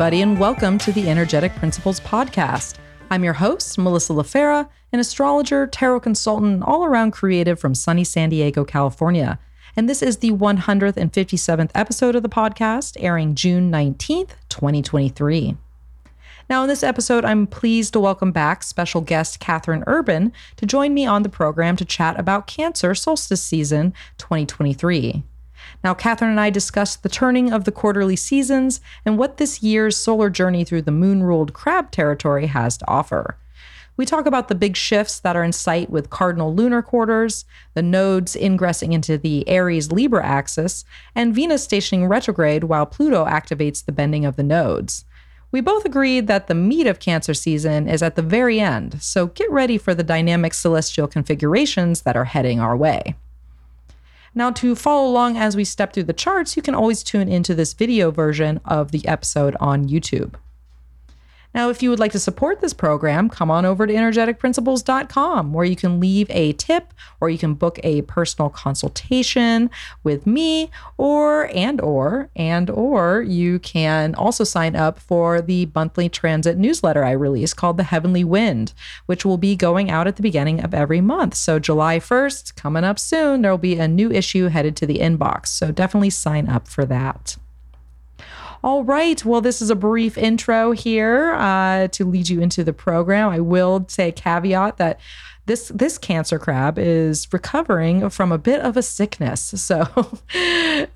everybody, and welcome to the Energetic Principles Podcast. I'm your host, Melissa LaFera, an astrologer, tarot consultant, and all around creative from sunny San Diego, California. And this is the 157th episode of the podcast, airing June 19th, 2023. Now, in this episode, I'm pleased to welcome back special guest Catherine Urban to join me on the program to chat about Cancer solstice season 2023. Now, Catherine and I discussed the turning of the quarterly seasons and what this year's solar journey through the moon ruled crab territory has to offer. We talk about the big shifts that are in sight with cardinal lunar quarters, the nodes ingressing into the Aries Libra axis, and Venus stationing retrograde while Pluto activates the bending of the nodes. We both agreed that the meat of Cancer season is at the very end, so get ready for the dynamic celestial configurations that are heading our way. Now, to follow along as we step through the charts, you can always tune into this video version of the episode on YouTube. Now, if you would like to support this program, come on over to energeticprinciples.com where you can leave a tip or you can book a personal consultation with me or and or and or you can also sign up for the monthly transit newsletter I release called The Heavenly Wind, which will be going out at the beginning of every month. So July 1st, coming up soon, there will be a new issue headed to the inbox. So definitely sign up for that. All right. Well, this is a brief intro here uh, to lead you into the program. I will say caveat that this this cancer crab is recovering from a bit of a sickness. So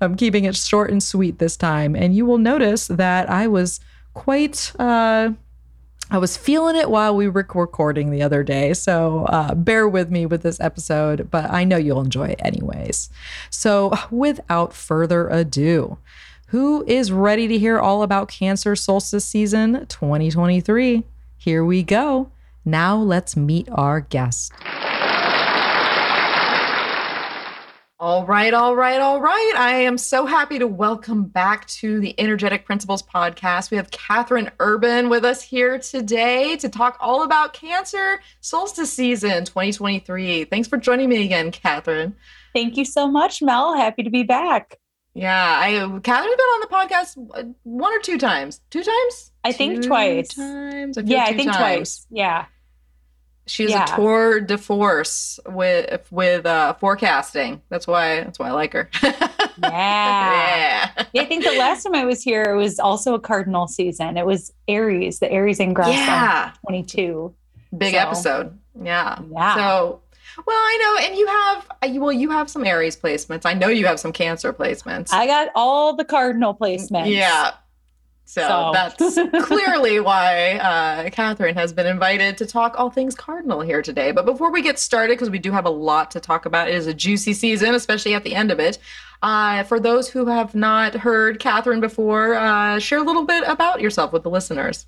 I'm keeping it short and sweet this time. And you will notice that I was quite uh, I was feeling it while we were recording the other day. So uh, bear with me with this episode, but I know you'll enjoy it anyways. So without further ado, who is ready to hear all about Cancer Solstice Season 2023? Here we go. Now let's meet our guest. All right, all right, all right. I am so happy to welcome back to the Energetic Principles podcast. We have Catherine Urban with us here today to talk all about Cancer Solstice Season 2023. Thanks for joining me again, Catherine. Thank you so much, Mel. Happy to be back. Yeah, I Catherine's been on the podcast uh, one or two times. Two times? I think two twice. Times. I yeah, I think times. twice. Yeah. She's yeah. a tour de force with with uh, forecasting. That's why that's why I like her. yeah. yeah. yeah. I think the last time I was here, it was also a cardinal season. It was Aries, the Aries ingress yeah. 22. Big so, episode. Yeah. Yeah. So well, I know, and you have uh, well, you have some Aries placements. I know you have some Cancer placements. I got all the cardinal placements. Yeah. So, so. that's clearly why uh, Catherine has been invited to talk all things cardinal here today. But before we get started, because we do have a lot to talk about, it is a juicy season, especially at the end of it. Uh, for those who have not heard Catherine before, uh, share a little bit about yourself with the listeners.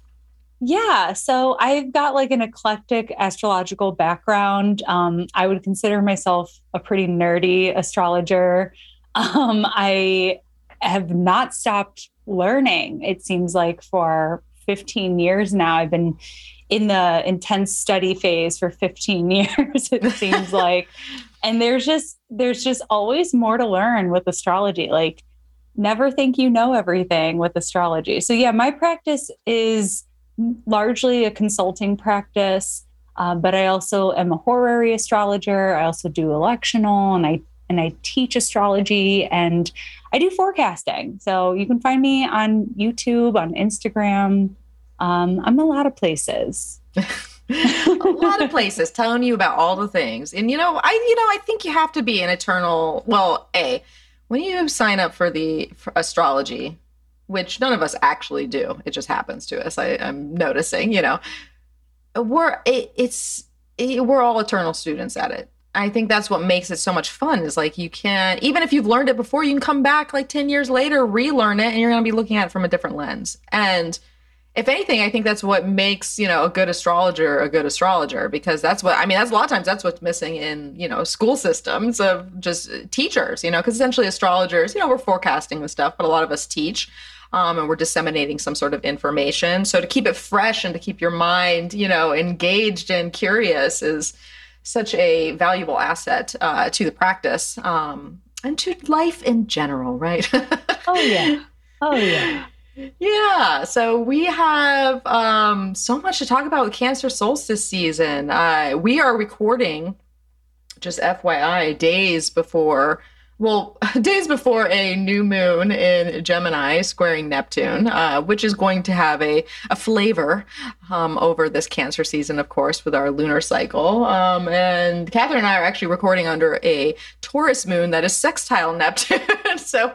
Yeah, so I've got like an eclectic astrological background. Um, I would consider myself a pretty nerdy astrologer. Um, I have not stopped learning, it seems like, for 15 years now. I've been in the intense study phase for 15 years, it seems like. And there's just there's just always more to learn with astrology. Like never think you know everything with astrology. So yeah, my practice is largely a consulting practice, uh, but I also am a horary astrologer. I also do electional, and I and I teach astrology and I do forecasting. So you can find me on YouTube, on Instagram. Um, I'm a lot of places. a lot of places telling you about all the things. And you know, I you know, I think you have to be an eternal well, A, when you sign up for the for astrology which none of us actually do. It just happens to us. I, am noticing, you know, we're it, it's it, we're all eternal students at it. I think that's what makes it so much fun. Is like you can even if you've learned it before, you can come back like ten years later, relearn it, and you're going to be looking at it from a different lens. And if anything, I think that's what makes you know a good astrologer a good astrologer because that's what I mean. That's a lot of times that's what's missing in you know school systems of just teachers. You know, because essentially astrologers, you know, we're forecasting the stuff, but a lot of us teach um, and we're disseminating some sort of information. So to keep it fresh and to keep your mind, you know, engaged and curious is such a valuable asset uh, to the practice um, and to life in general, right? oh yeah, oh yeah. Yeah, so we have um, so much to talk about with Cancer solstice season. Uh, we are recording, just FYI, days before well, days before a new moon in Gemini squaring Neptune, uh, which is going to have a, a flavor um, over this Cancer season, of course, with our lunar cycle. Um, and Catherine and I are actually recording under a Taurus moon that is sextile Neptune. so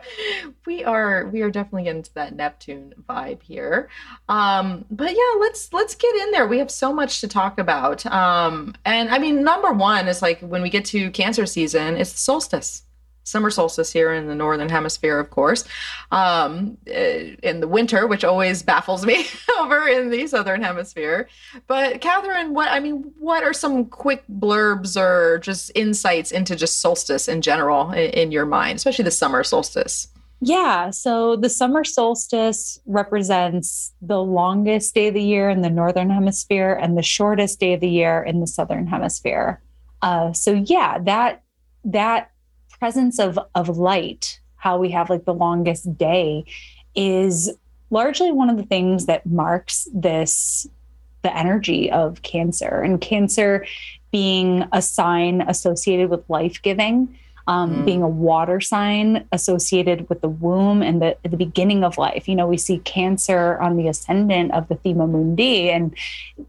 we are we are definitely getting that Neptune vibe here. Um, but yeah, let's let's get in there. We have so much to talk about. Um, and I mean, number one is like when we get to Cancer season, it's the solstice summer solstice here in the northern hemisphere, of course, um, eh, in the winter, which always baffles me over in the southern hemisphere. But Catherine, what I mean, what are some quick blurbs or just insights into just solstice in general in, in your mind, especially the summer solstice? Yeah, so the summer solstice represents the longest day of the year in the northern hemisphere and the shortest day of the year in the southern hemisphere. Uh, so yeah, that that presence of of light, how we have like the longest day, is largely one of the things that marks this the energy of cancer and cancer being a sign associated with life giving um, mm. being a water sign associated with the womb and the, the beginning of life. You know, we see cancer on the ascendant of the Thema Mundi, and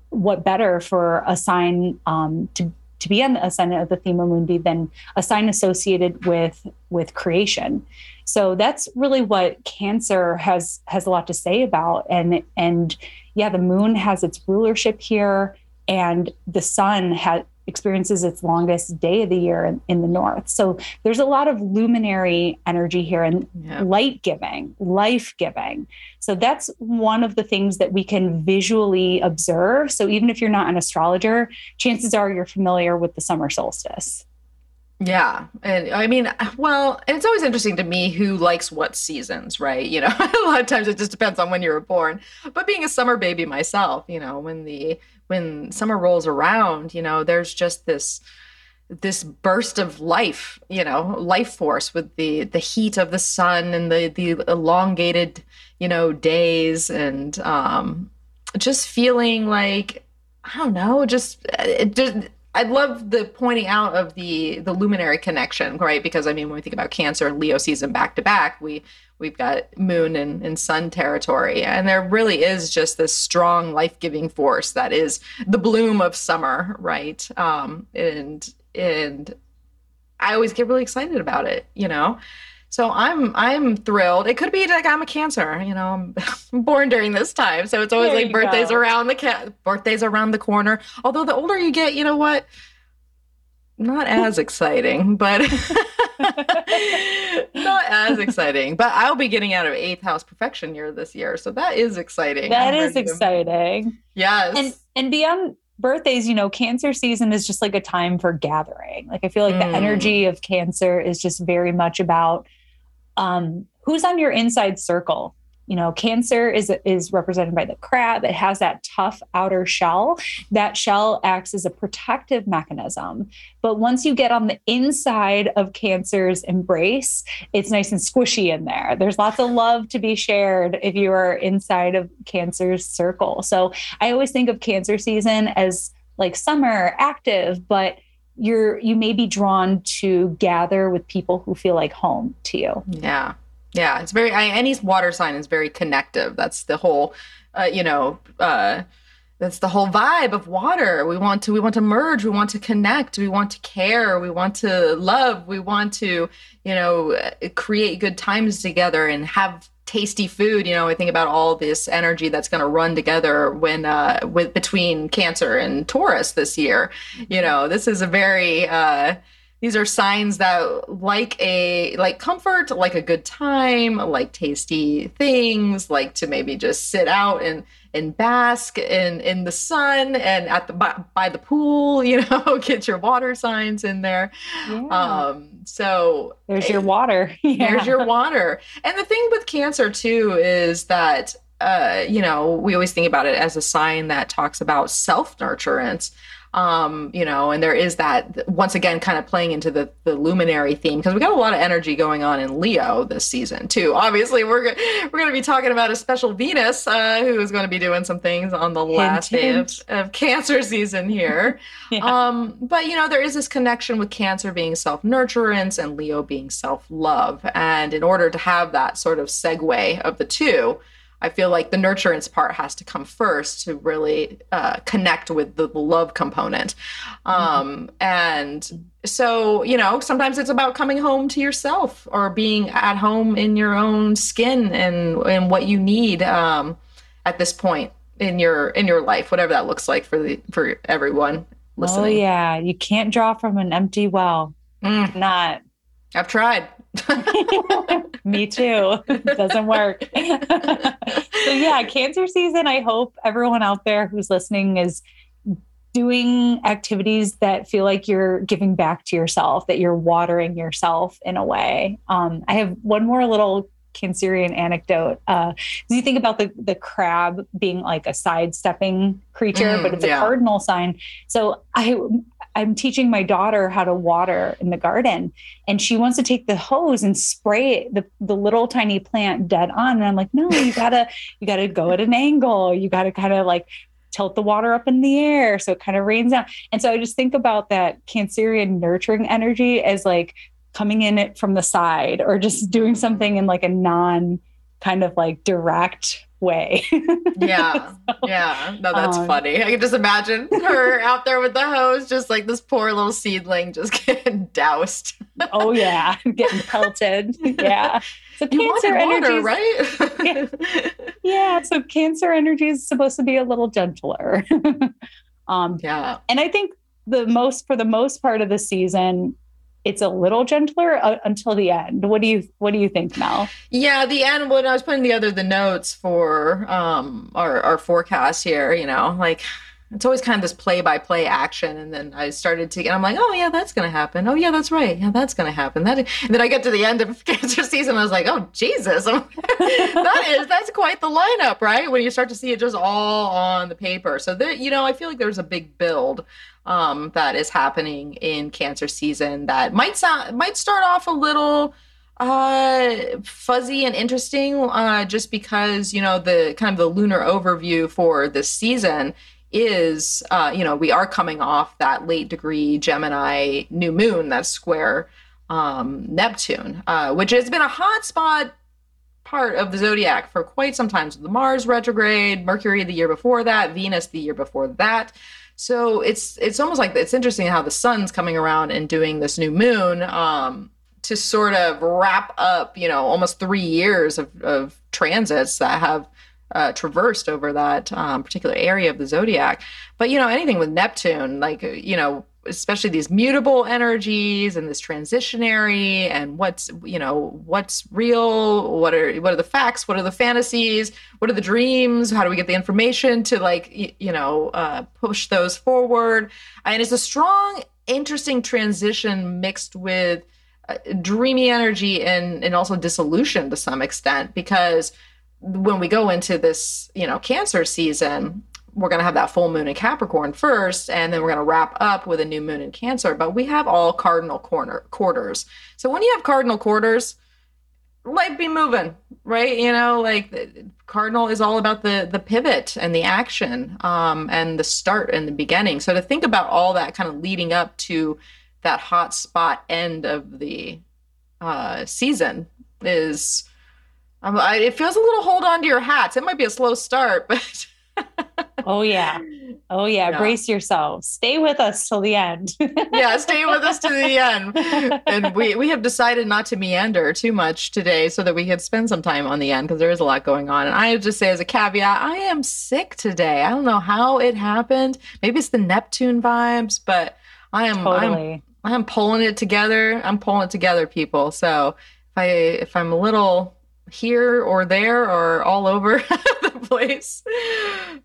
what better for a sign um, to to be on the ascendant of the Thema Mundi than a sign associated with with creation. So that's really what Cancer has has a lot to say about. And and yeah, the moon has its rulership here, and the sun has experiences its longest day of the year in, in, the north. So there's a lot of luminary energy here and yeah. light giving, life giving. So that's one of the things that we can visually observe. So even if you're not an astrologer, chances are you're familiar with the summer solstice. Yeah. And I mean, well, it's always interesting to me who likes what seasons, right? You know, a lot of times it just depends on when you were born. But being a summer baby myself, you know, when the when summer rolls around, you know, there's just this this burst of life, you know, life force with the the heat of the sun and the the elongated, you know, days and um just feeling like I don't know, just it just I love the pointing out of the the luminary connection, right? Because I mean, when we think about Cancer and Leo season back to back, we we've got Moon and, and Sun territory, and there really is just this strong life giving force that is the bloom of summer, right? Um, and and I always get really excited about it, you know. So I'm I'm thrilled. It could be like I'm a Cancer, you know. I'm born during this time, so it's always there like birthdays go. around the ca- birthdays around the corner. Although the older you get, you know what? Not as exciting, but not as exciting. But I'll be getting out of eighth house perfection year this year, so that is exciting. That I'm is exciting. To... Yes, and and beyond birthdays, you know, cancer season is just like a time for gathering. Like I feel like mm. the energy of cancer is just very much about um, who's on your inside circle you know cancer is is represented by the crab. It has that tough outer shell. That shell acts as a protective mechanism. But once you get on the inside of cancer's embrace it's nice and squishy in there. There's lots of love to be shared if you are inside of cancer's circle. So i always think of cancer season as like summer active but you're you may be drawn to gather with people who feel like home to you. Yeah. Yeah, it's very I, any water sign is very connective. That's the whole uh, you know, uh that's the whole vibe of water. We want to we want to merge, we want to connect, we want to care, we want to love, we want to, you know, create good times together and have tasty food you know i think about all this energy that's going to run together when uh with between cancer and taurus this year you know this is a very uh these are signs that like a like comfort like a good time like tasty things like to maybe just sit out and and bask in in the sun and at the by, by the pool you know get your water signs in there yeah. um so there's your water yeah. there's your water and the thing with cancer too is that uh you know we always think about it as a sign that talks about self nurturance um, you know, and there is that once again kind of playing into the the luminary theme because we got a lot of energy going on in Leo this season too. Obviously, we're we're going to be talking about a special Venus uh, who is going to be doing some things on the last hint, day hint. Of, of Cancer season here. yeah. um, but you know, there is this connection with Cancer being self nurturance and Leo being self love, and in order to have that sort of segue of the two I feel like the nurturance part has to come first to really uh, connect with the, love component. Um, mm-hmm. And so, you know, sometimes it's about coming home to yourself or being at home in your own skin and, and what you need um, at this point in your in your life, whatever that looks like for the for everyone listening. Oh yeah, you can't draw from an empty well. Mm. Not. I've tried. Me too. Doesn't work. so yeah, cancer season. I hope everyone out there who's listening is doing activities that feel like you're giving back to yourself, that you're watering yourself in a way. Um, I have one more little Cancerian anecdote. Uh, you think about the the crab being like a sidestepping creature, mm, but it's yeah. a cardinal sign. So I I'm teaching my daughter how to water in the garden, and she wants to take the hose and spray the the little tiny plant dead on. And I'm like, no, you gotta you gotta go at an angle. You gotta kind of like tilt the water up in the air so it kind of rains down. And so I just think about that Cancerian nurturing energy as like coming in it from the side or just doing something in like a non kind of like direct way. yeah. so, yeah. No, that's um, funny. I can just imagine her out there with the hose, just like this poor little seedling just getting doused. oh yeah. Getting pelted. Yeah. So you cancer energy, right? yeah. yeah. So cancer energy is supposed to be a little gentler. um yeah. And I think the most for the most part of the season, it's a little gentler uh, until the end. What do you what do you think, Mel? Yeah, the end. When I was putting together the notes for um, our our forecast here, you know, like it's always kind of this play by play action, and then I started to, and I'm like, oh yeah, that's gonna happen. Oh yeah, that's right. Yeah, that's gonna happen. That, and then I get to the end of cancer season, I was like, oh Jesus, that is that's quite the lineup, right? When you start to see it just all on the paper. So there, you know, I feel like there's a big build um, that is happening in cancer season that might sound might start off a little uh fuzzy and interesting uh just because you know the kind of the lunar overview for this season is uh you know we are coming off that late degree gemini new moon that's square um neptune uh which has been a hot spot part of the zodiac for quite some time. So the mars retrograde mercury the year before that venus the year before that. So it's it's almost like it's interesting how the sun's coming around and doing this new moon um, to sort of wrap up, you know, almost three years of, of transits that have uh, traversed over that um, particular area of the zodiac. But you know, anything with Neptune, like you know, especially these mutable energies and this transitionary and what's you know what's real what are what are the facts what are the fantasies what are the dreams how do we get the information to like y- you know uh, push those forward and it's a strong interesting transition mixed with uh, dreamy energy and and also dissolution to some extent because when we go into this you know cancer season we're going to have that full moon in Capricorn first, and then we're going to wrap up with a new moon in Cancer. But we have all cardinal corner quarters. So when you have cardinal quarters, life be moving, right? You know, like cardinal is all about the the pivot and the action, um, and the start and the beginning. So to think about all that kind of leading up to that hot spot end of the uh, season is. Um, I, it feels a little hold on to your hats. It might be a slow start, but oh yeah. Oh yeah. yeah. Brace yourselves. Stay with us till the end. yeah, stay with us to the end. And we we have decided not to meander too much today so that we can spend some time on the end because there is a lot going on. And I just say as a caveat, I am sick today. I don't know how it happened. Maybe it's the Neptune vibes, but I am totally. I'm, I'm pulling it together. I'm pulling it together, people. So if I if I'm a little here or there or all over the place.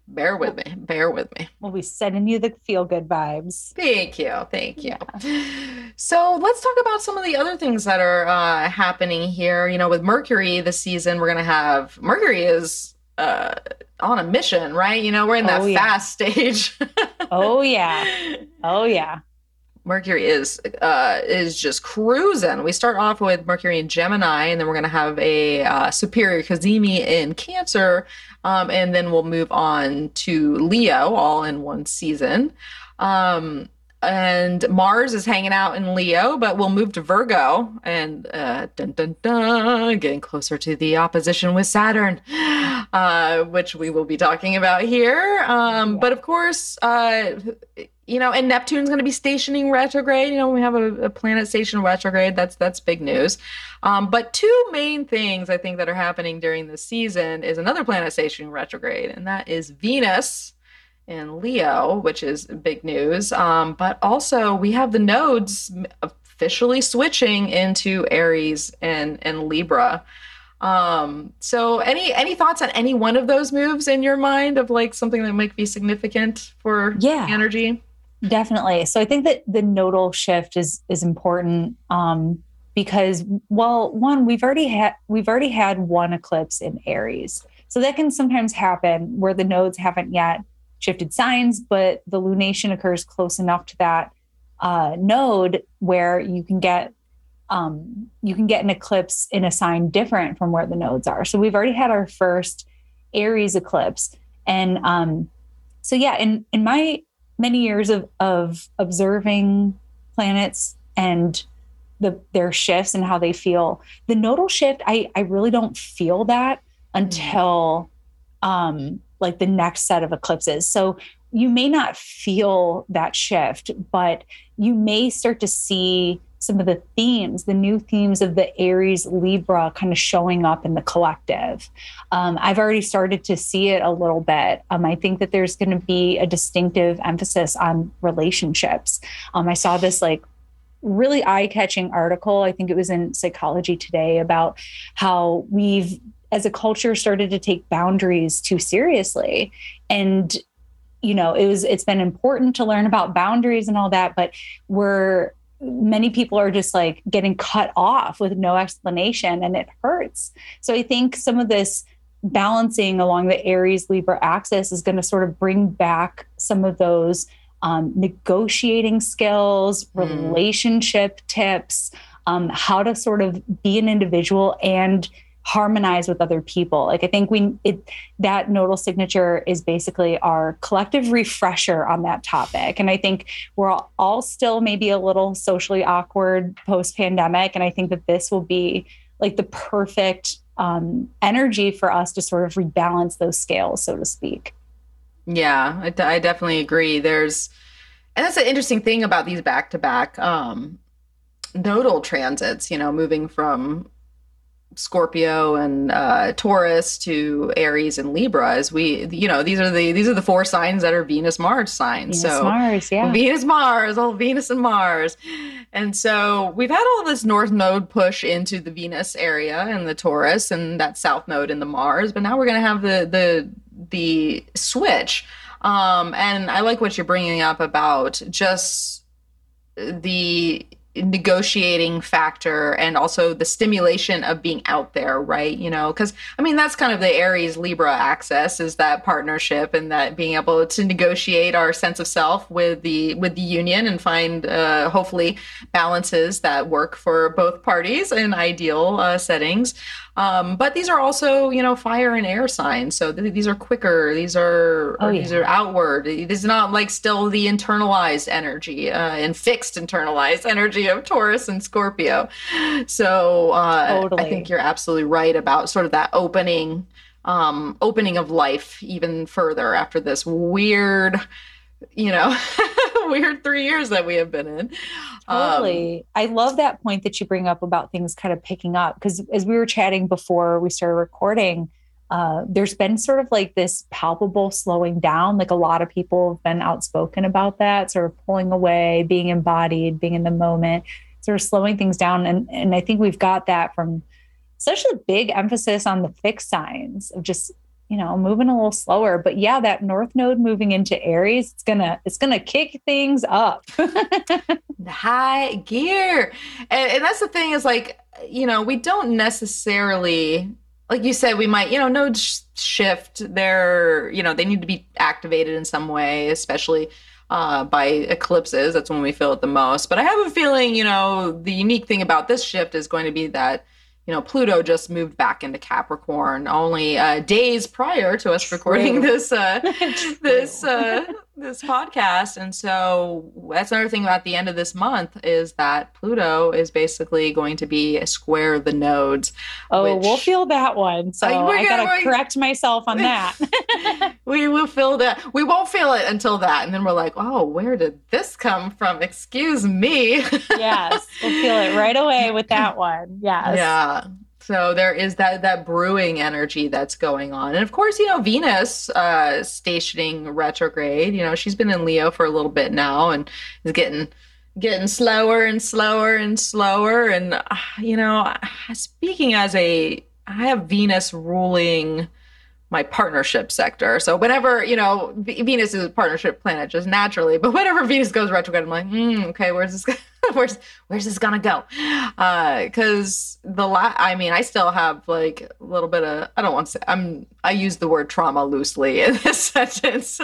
Bear with me. Bear with me. We'll be sending you the feel good vibes. Thank you. Thank you. Yeah. So let's talk about some of the other things that are uh, happening here. You know, with Mercury this season, we're going to have Mercury is uh, on a mission, right? You know, we're in that Oh, yeah. fast stage. Oh yeah. Oh yeah. Mercury is uh, is just cruising. We start off with Mercury in Gemini, and then we're gonna have a uh, superior Cazimi in Cancer, um, and then we'll move on to Leo, all in one season. Um, and Mars is hanging out in Leo, but we'll move to Virgo, and uh, dun dun dun, getting closer to the opposition with Saturn, uh, which we will be talking about here. Um, But of course, uh, you know, and Neptune's going to be stationing retrograde. You know, we have a, a planet station retrograde. That's that's big news. Um, but two main things I think that are happening during this season is another planet stationing retrograde, and that is Venus in Leo, which is big news. Um, but also we have the nodes officially switching into Aries and and Libra. Um, so any any thoughts on any one of those moves in your mind of like something that might be significant for Yeah. energy? Definitely. So I think that the nodal shift is is important um, because well, one we've already had we've already had one eclipse in Aries, so that can sometimes happen where the nodes haven't yet shifted signs, but the lunation occurs close enough to that uh, node where you can get um, you can get an eclipse in a sign different from where the nodes are. So we've already had our first Aries eclipse, and um, so yeah, in in my many years of of observing planets and the their shifts and how they feel, the nodal shift, I I really don't feel that until um, like the next set of eclipses. So you may not feel that shift, but you may start to see some of the themes, the new themes of the Aries Libra kind of showing up in the collective. Um, I've already started to see it a little bit. Um, I think that there's going to be a distinctive emphasis on relationships. Um, I saw this like really eye catching article. I think it was in Psychology Today about how we've, as a culture, started to take boundaries too seriously. And you know it was it's been important to learn about boundaries and all that but we're many people are just like getting cut off with no explanation and it hurts so i think some of this balancing along the aries libra axis is going to sort of bring back some of those um, negotiating skills Mm. relationship tips um, how to sort of be an individual and harmonize with other people. Like i think we it that nodal signature is basically our collective refresher on that topic. And i think we're all, all still maybe a little socially awkward post pandemic and i think that this will be like the perfect um, energy for us to sort of rebalance those scales so to speak. Yeah, I, definitely agree. There's, and that's an interesting thing about these back to back nodal transits, you know, moving from Scorpio and uh, Taurus to Aries and Libra. As we, you know, these are the these are the four signs that are Venus Mars signs. Venus, so Mars, yeah. Venus, Mars, all Venus and Mars. And so we've had all this north node push into the Venus area and the Taurus and that south node in the Mars, but now we're going to have the the the switch. Um and I like what you're bringing up about just the negotiating factor and also the stimulation of being out there right? You know because i mean that's kind of the aries libra axis is that partnership and that being able to negotiate our sense of self with the with the union and find uh, hopefully balances that work for both parties in ideal uh, settings um, but these are also you know fire and air signs. So th- these are quicker. These are Oh, these are outward. This is not like still the internalized energy uh, and fixed internalized energy of taurus and scorpio. So uh, i think you're absolutely right about sort of that opening um, opening of life even further after this weird you know weird three years that we have been in Um, Totally. I love that point that you bring up about things kind of picking up because as we were chatting before we started recording, uh, there's been sort of like this palpable slowing down. Like a lot of people have been outspoken about that, sort of pulling away, being embodied, being in the moment, sort of slowing things down. And and I think we've got that from such a big emphasis on the fixed signs of just you know moving a little slower but yeah that north node moving into aries it's gonna it's gonna kick things up high gear and, and that's the thing is like you know we don't necessarily like you said, we might, you know, nodes shift. They're, you know, they need to be activated in some way, especially uh, by eclipses. That's when we feel it the most. But I have a feeling, you know, the unique thing about this shift is going to be that you know, Pluto just moved back into Capricorn only uh, days prior to us True. recording this uh, this uh, this podcast, and so that's another thing about the end of this month is that Pluto is basically going to be a square the nodes. Oh, which, we'll feel that one. So uh, I gotta correct myself on that. we will feel that. We won't feel it until that, and then we're like, oh, where did this come from? Excuse me. yes, we'll feel it right away with that one. Yes. Yeah. So there is that that brewing energy that's going on, and of course, you know Venus uh, stationing retrograde. You know she's been in Leo for a little bit now, and is getting getting slower and slower and slower. And uh, you know, speaking as a, I have Venus ruling my partnership sector. So whenever, you know, Venus is a partnership planet just naturally, but whenever Venus goes retrograde, I'm like, mm, okay, where's this, where's, where's this gonna go? Uh, cause the la, I mean, I still have like a little bit of, I don't want to say, I'm, I use the word trauma loosely in this sentence,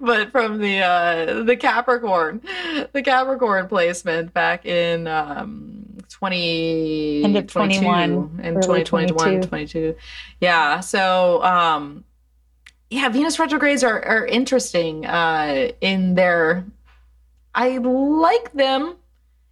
but from the, uh, the Capricorn, the Capricorn placement back in, um, 20 end of 21 and 2021 22 yeah so um yeah venus retrogrades are are interesting uh in their i like them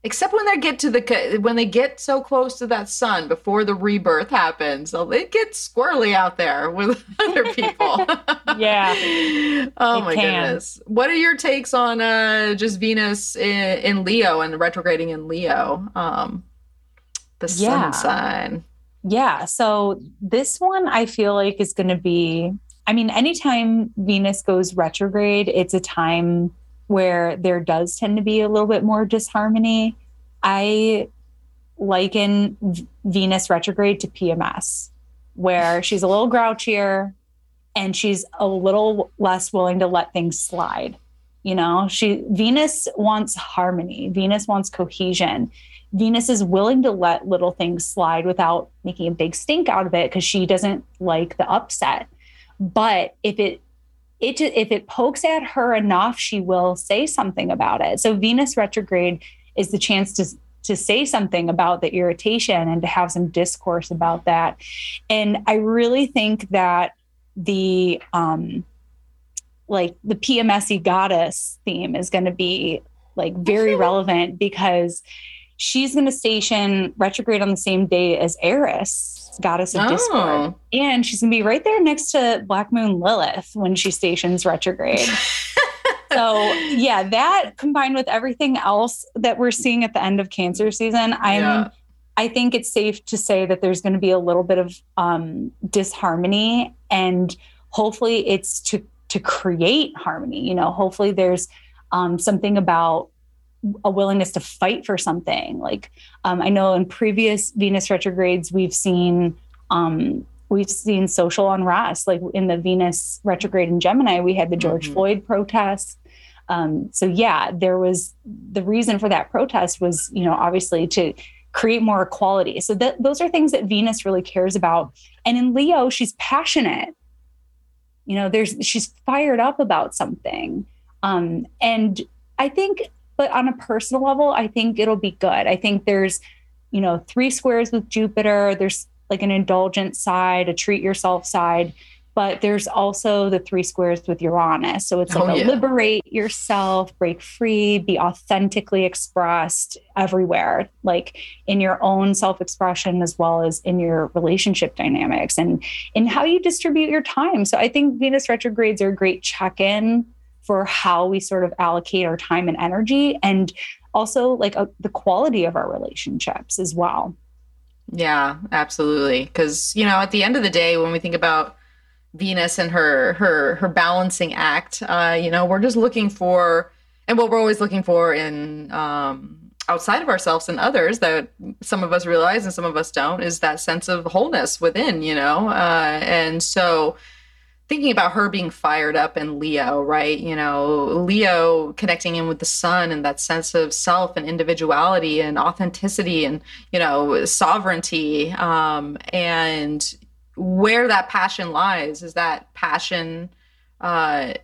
except when they get to the when they get so close to that sun before the rebirth happens so it gets squirrely out there with other people yeah oh my can. goodness what are your takes on uh just venus in, in leo and retrograding in leo um the yeah. sun sign. Yeah. So this one I feel like is going to be, I mean, anytime Venus goes retrograde, it's a time where there does tend to be a little bit more disharmony. I liken Venus retrograde to PMS, where she's a little grouchier and she's a little less willing to let things slide. You know, she Venus wants harmony, Venus wants cohesion. Venus is willing to let little things slide without making a big stink out of it because she doesn't like the upset. But if it it if it pokes at her enough, she will say something about it. So Venus retrograde is the chance to to say something about the irritation and to have some discourse about that. And I really think that the um like the PMSy goddess theme is going to be like very relevant because she's going to station retrograde on the same day as Eris, goddess of oh. discord. And she's going to be right there next to Black Moon Lilith when she stations retrograde. so, yeah, that combined with everything else that we're seeing at the end of Cancer season, I'm. Yeah. I think it's safe to say that there's going to be a little bit of um, disharmony, and hopefully, it's to to create harmony. You know, hopefully, there's um, something about a willingness to fight for something. Like um, I know in previous Venus retrogrades, we've seen um, we've seen social unrest. Like in the Venus retrograde in Gemini, we had the George mm-hmm. Floyd protests. Um, so yeah, there was the reason for that protest was you know obviously to create more equality. So that those are things that Venus really cares about. And in Leo, she's passionate. You know, there's she's fired up about something. Um, and I think but on a personal level, I think it'll be good. I think there's, you know, three squares with Jupiter. There's like an indulgent side, a treat yourself side, but there's also the three squares with Uranus. So it's like oh, yeah. liberate yourself, break free, be authentically expressed everywhere, like in your own self expression as well as in your relationship dynamics and in how you distribute your time. So I think Venus retrogrades are a great check in for how we sort of allocate our time and energy and also like uh, the quality of our relationships as well. Yeah absolutely. Because you know at the end of the day when we think about venus and her her her balancing act uh you know we're just looking for and what we're always looking for in um outside of ourselves and others that some of us realize and some of us don't is that sense of wholeness within you know uh and so thinking about her being fired up in Leo, right? You know, Leo connecting in with the sun and that sense of self and individuality and authenticity and, you know, sovereignty. Um, and where that passion lies. Is that passion? Uh,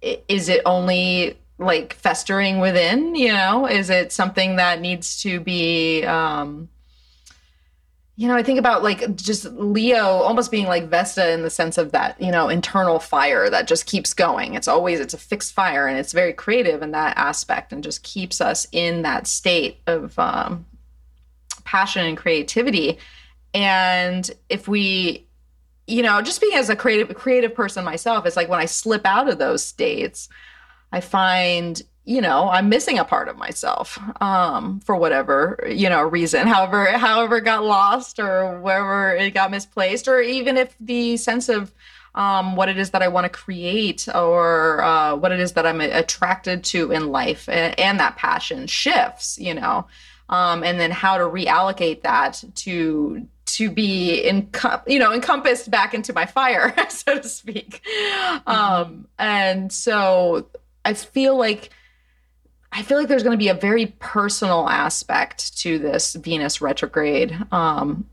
is it only like festering within? You know, is it something that needs to be? Um, you know, I think about like just Leo almost being like Vesta in the sense of that, you know, internal fire that just keeps going. It's always it's a fixed fire and it's very creative in that aspect and just keeps us in that state of um, passion and creativity. And if we, you know, just being as a creative creative person myself, it's like when I slip out of those states, I find you know i'm missing a part of myself um, for whatever you know reason however however it got lost or wherever it got misplaced or even if the sense of um, what it is that i want to create or uh, what it is that i'm attracted to in life and, and that passion shifts you know um, and then how to reallocate that to to be in you know encompassed back into my fire so to speak mm-hmm. um, and so i feel like I feel like there's going to be a very personal aspect to this Venus retrograde, um,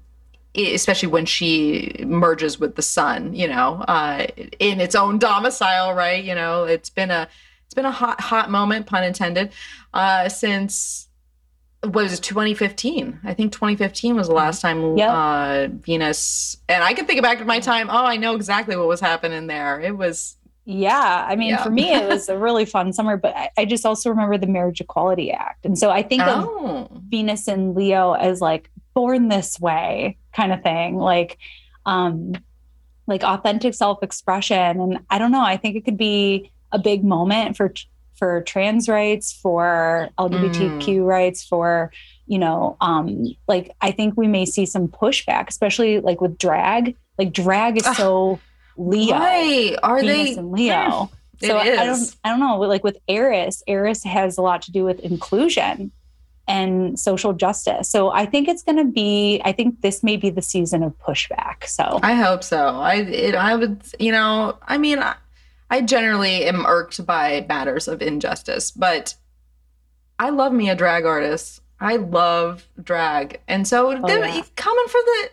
especially when she merges with the sun. You know, uh, in its own domicile, right? You know, it's been a it's been a hot hot moment, pun intended, uh, since what was it 2015 i think 2015 was the last time yep. uh, venus and i can think back to my time oh i know exactly what was happening there it was yeah. I mean, yeah. for me, it was a really fun summer, but I, I, just also remember the Marriage Equality Act. And so I think oh. of Venus and Leo as like born this way kind of thing, like, um, like authentic self-expression. And I don't know, I think it could be a big moment for, for trans rights, for LGBTQ mm. rights, for, you know, um, like I think we may see some pushback, especially like with drag. Like drag is so Leo. Right. Are Venus they and Leo? It so is. I don't I don't know. Like with Eris, Eris has a lot to do with inclusion and social justice. So I think it's going to be. I think this may be the season of pushback. So I hope so. I it, I would you know I mean I, I generally am irked by matters of injustice, but I love me a drag artist. I love drag, and so oh, yeah. coming for the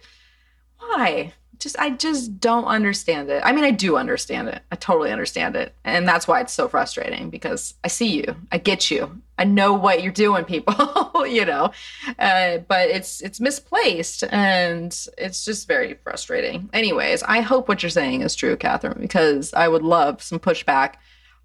why just I just don't understand it. I mean, I do understand it. I totally understand it. And that's why it's so frustrating because I see you. I get you. I know what you're doing, people, you know. Uh, but it's it's misplaced and it's just very frustrating. Anyways, I hope what you're saying is true, Catherine, because I would love some pushback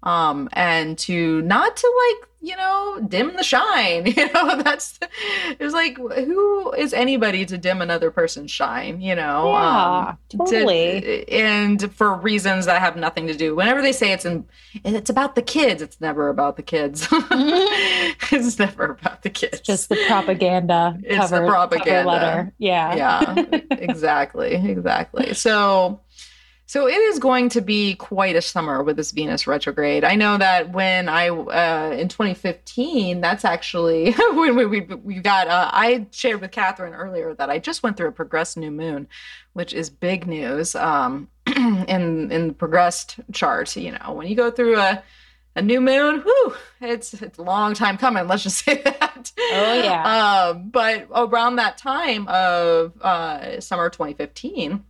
um and to not to like you know dim the shine you know that's it was like who is anybody to dim another person's shine you know yeah, um totally to, and for reasons that have nothing to do whenever they say it's in it's about the kids it's never about the kids. Mm-hmm. it's never about the kids. It's just the propaganda it's cover, the propaganda. letter. Yeah. Yeah exactly exactly. So so it is going to be quite a summer with this Venus retrograde. I know that when I uh, in 2015, that's actually when we we, we got. Uh, I shared with Catherine earlier that I just went through a progressed new moon, which is big news um, in in the progressed chart. You know, when you go through a a new moon, whew, it's it's a long time coming. Let's just say that. Oh yeah. Um, but around that time of uh, summer 2015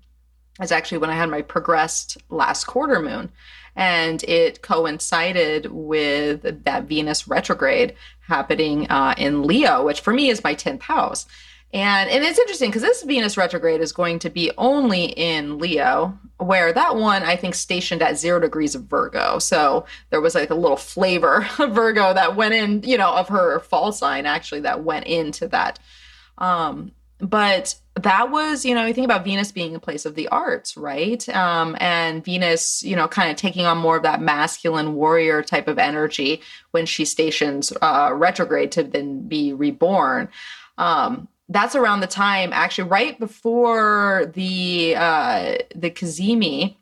is actually when I had my progressed last quarter moon. And it coincided with that Venus retrograde happening uh, in Leo, which for me is my 10th house. And, and it's interesting because this Venus retrograde is going to be only in Leo, where that one I think stationed at zero degrees of Virgo. So there was like a little flavor of Virgo that went in, you know, of her fall sign actually that went into that. Um, but that was you know you think about venus being a place of the arts right? Um, and venus you know kind of taking on more of that masculine warrior type of energy when she stations uh, retrograde to then be reborn. Um, that's around the time actually right before the uh, the cazimi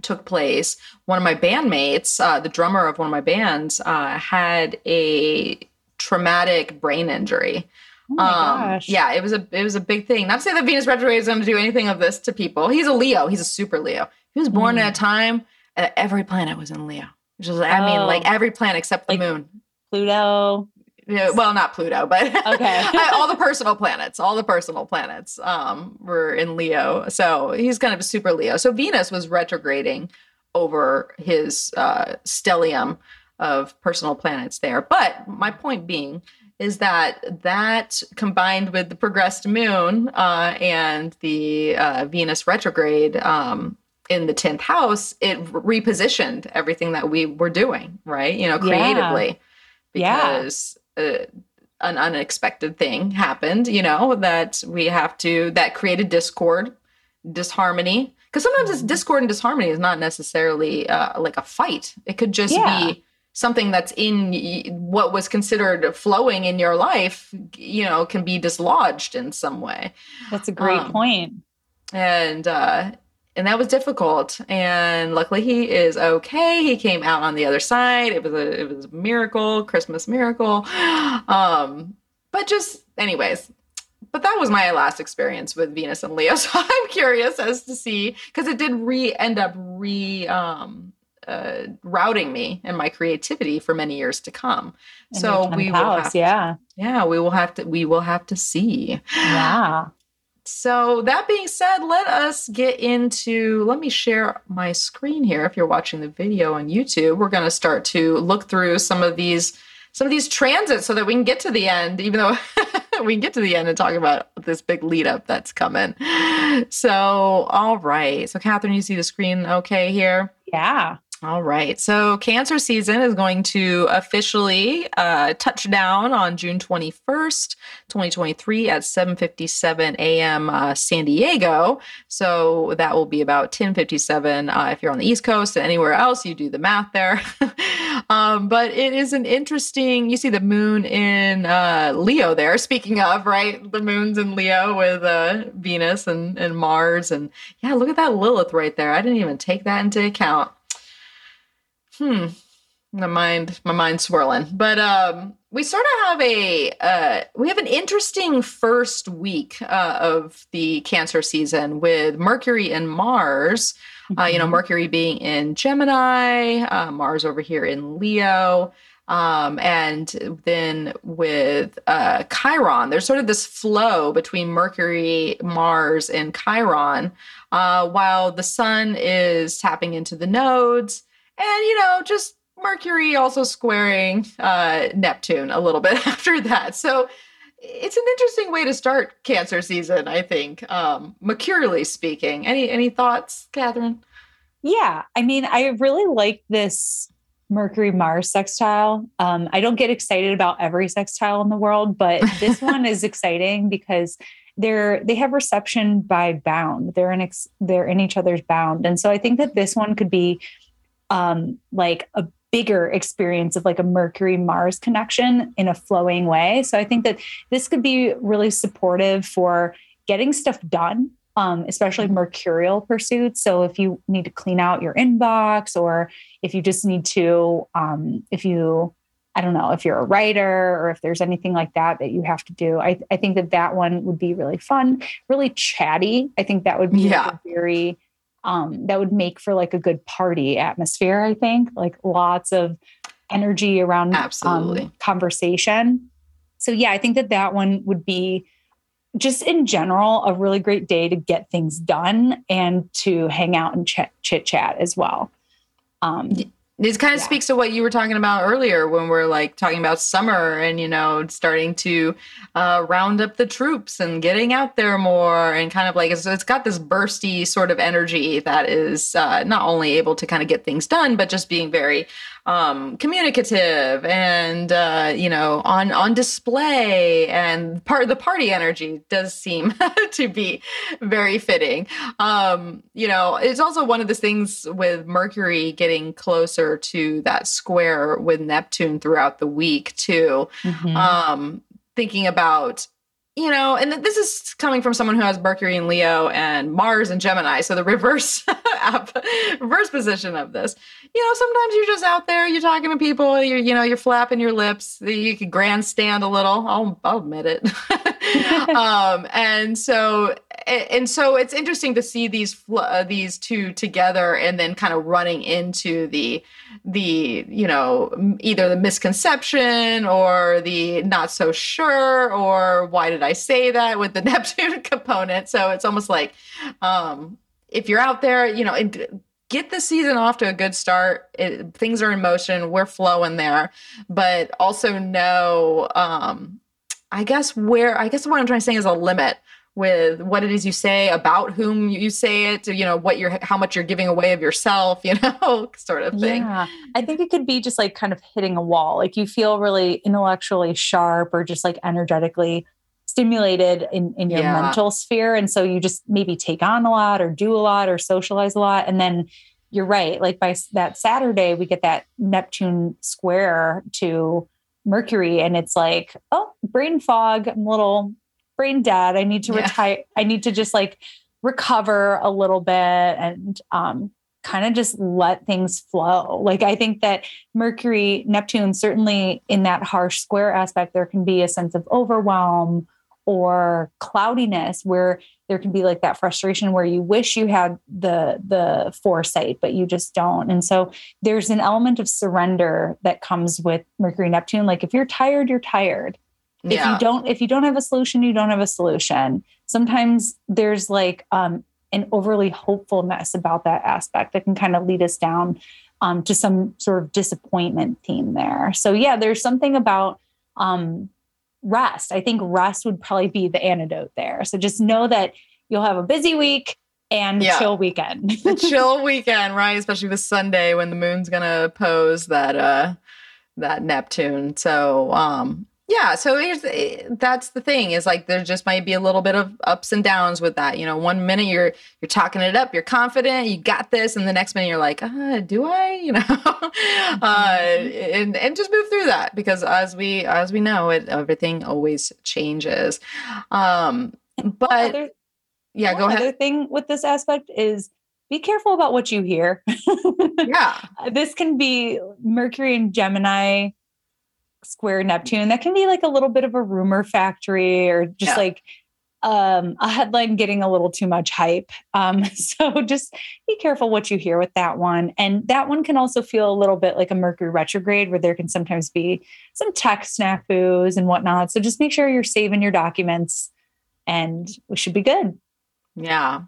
took place one of my bandmates uh, the drummer of one of my bands uh, had a traumatic brain injury Oh um, yeah, it was a it was a big thing. Not to say that Venus retrograde is going to do anything of this to people. He's a Leo. He's a super Leo. He was born mm. at a time that every planet was in Leo. Which is, I mean, like oh. every planet except the like moon. Pluto. Yeah, well, not Pluto, but Okay. all the personal planets, all the personal planets um, were in Leo. So he's kind of a super Leo. So Venus was retrograding over his uh, stellium of personal planets there. But my point being is that that combined with the progressed moon uh, and the uh, Venus retrograde um, in the 10th house, it repositioned everything that we were doing, right? You know, creatively. Yeah. Because uh, an unexpected thing happened, you know, that we have to, that created discord, disharmony. Because sometimes it's Mhm. discord and disharmony is not necessarily uh, like a fight. It could just Yeah. be something that's in what was considered flowing in your life, you know, can be dislodged in some way. That's a great Um, point. and uh and that was difficult. And luckily he is okay. He came out on the other side. It was a it was a miracle christmas miracle. Um but just anyways but that was my last experience with venus and leo. So i'm curious as to see because it did re end up re um uh, routing me and my creativity for many years to come In so we 10th will house, have, yeah. yeah we will have to we will have to see Yeah. so that being said, let us get into. Let me share my screen here. If you're watching the video on YouTube, we're going to start to look through some of these some of these transits so that we can get to the end. Even though we can get to the end and talk about this big lead up that's coming. So, all right. So, Catherine, you see the screen okay here? Yeah. All right. So Cancer season is going to officially uh, touch down on June 21st, 2023 at 7:57 a.m. Uh, San Diego. So that will be about 10:57 uh, if you're on the East Coast and anywhere else. You do the math there. um, but it is an interesting. You see the moon in uh, Leo there. Speaking of right, the moon's in Leo with uh, Venus and and Mars and yeah, look at that Lilith right there. I didn't even take that into account hmm. My mind my mind swirling. But um we sort of have a uh we have an interesting first week uh, of the cancer season with mercury and mars. Uh, you know Mhm. mercury being in gemini uh, mars over here in leo um, and then with uh, chiron. There's sort of this flow between mercury mars and chiron uh, while the sun is tapping into the nodes and you know just mercury also squaring uh neptune a little bit after that. So it's an interesting way to start cancer season i think um mercurially speaking. Any any thoughts catherine? Yeah, I mean, I really like this Mercury Mars sextile. Um, I don't get excited about every sextile in the world, but this one is exciting because they're they have reception by bound. They're in ex, they're in each other's bound, and so I think that this one could be um, like a bigger experience of like a Mercury Mars connection in a flowing way. So I think that this could be really supportive for getting stuff done um, especially mercurial pursuits. So if you need to clean out your inbox, or if you just need to, um, if you, I don't know, if you're a writer or if there's anything like that that you have to do, I, I think that that one would be really fun, really chatty. I think that would be like Yeah. a very, um, that would make for like a good party atmosphere. I think like lots of energy around Absolutely. um, conversation. So yeah, I think that that one would be just in general a really great day to get things done and to hang out and ch- chit chat as well. Um, This kind of Yeah. speaks to what you were talking about earlier when we're like talking about summer and, you know, starting to uh, round up the troops and getting out there more and kind of like it's, it's got this bursty sort of energy that is uh, not only able to kind of get things done, but just being very um, communicative and, uh, you know, on, on display. And part of the party energy does seem to be very fitting. Um you know it's also one of the things with mercury getting closer to that square with neptune throughout the week too. Mhm. um thinking about you know and this is coming from someone who has mercury in leo and mars and gemini so the reverse reverse position of this. You know sometimes you're just out there you're talking to people you're you know you're flapping your lips you could grandstand a little i'll, I'll admit it. Um, and so and so it's interesting to see these uh, these two together and then kind of running into the the you know either the misconception or the not so sure or why did i say that with the neptune component so it's almost like um if you're out there you know it, get the season off to a good start. It, things are in motion. We're flowing there, but also know, um, I guess where I guess what I'm trying to say is a limit with what it is you say about whom you say it you know what you're how much you're giving away of yourself you know sort of thing yeah i think it could be just like kind of hitting a wall like you feel really intellectually sharp or just like energetically stimulated in, in your yeah. mental sphere. And so you just maybe take on a lot or do a lot or socialize a lot. And then you're right. Like by that Saturday, we get that Neptune square to Mercury. And it's like, oh, brain fog. I'm a little brain dead. I need to yeah. retire. I need to just like recover a little bit and um, kind of just let things flow. Like I think that Mercury, Neptune, certainly in that harsh square aspect, there can be a sense of overwhelm or cloudiness where there can be like that frustration where you wish you had the the foresight but you just don't and so there's an element of surrender that comes with mercury neptune like if you're tired you're tired yeah. if you don't if you don't have a solution you don't have a solution sometimes there's like um an overly hopefulness about that aspect that can kind of lead us down um, to some sort of disappointment theme there so yeah there's something about um rest. I think rest would probably be the antidote there. So just know that you'll have a busy week and yeah. chill weekend. the chill weekend, right? Especially with Sunday when the moon's gonna pose that uh that Neptune. So um yeah so here's that's the thing is like there just might be a little bit of ups and downs with that you know one minute you're you're talking it up you're confident you got this and the next minute you're like uh, do i? You know? Mm-hmm. uh, and and just move through that because as we as we know it everything always changes. Um but other, yeah go ahead. other thing with this aspect is be careful about what you hear. Yeah. This can be mercury and gemini square Neptune, that can be like a little bit of a rumor factory or just yeah. like um, a headline getting a little too much hype. Um, so just be careful what you hear with that one. And that one can also feel a little bit like a Mercury retrograde where there can sometimes be some tech snafus and whatnot. So just make sure you're saving your documents and we should be good. Yeah.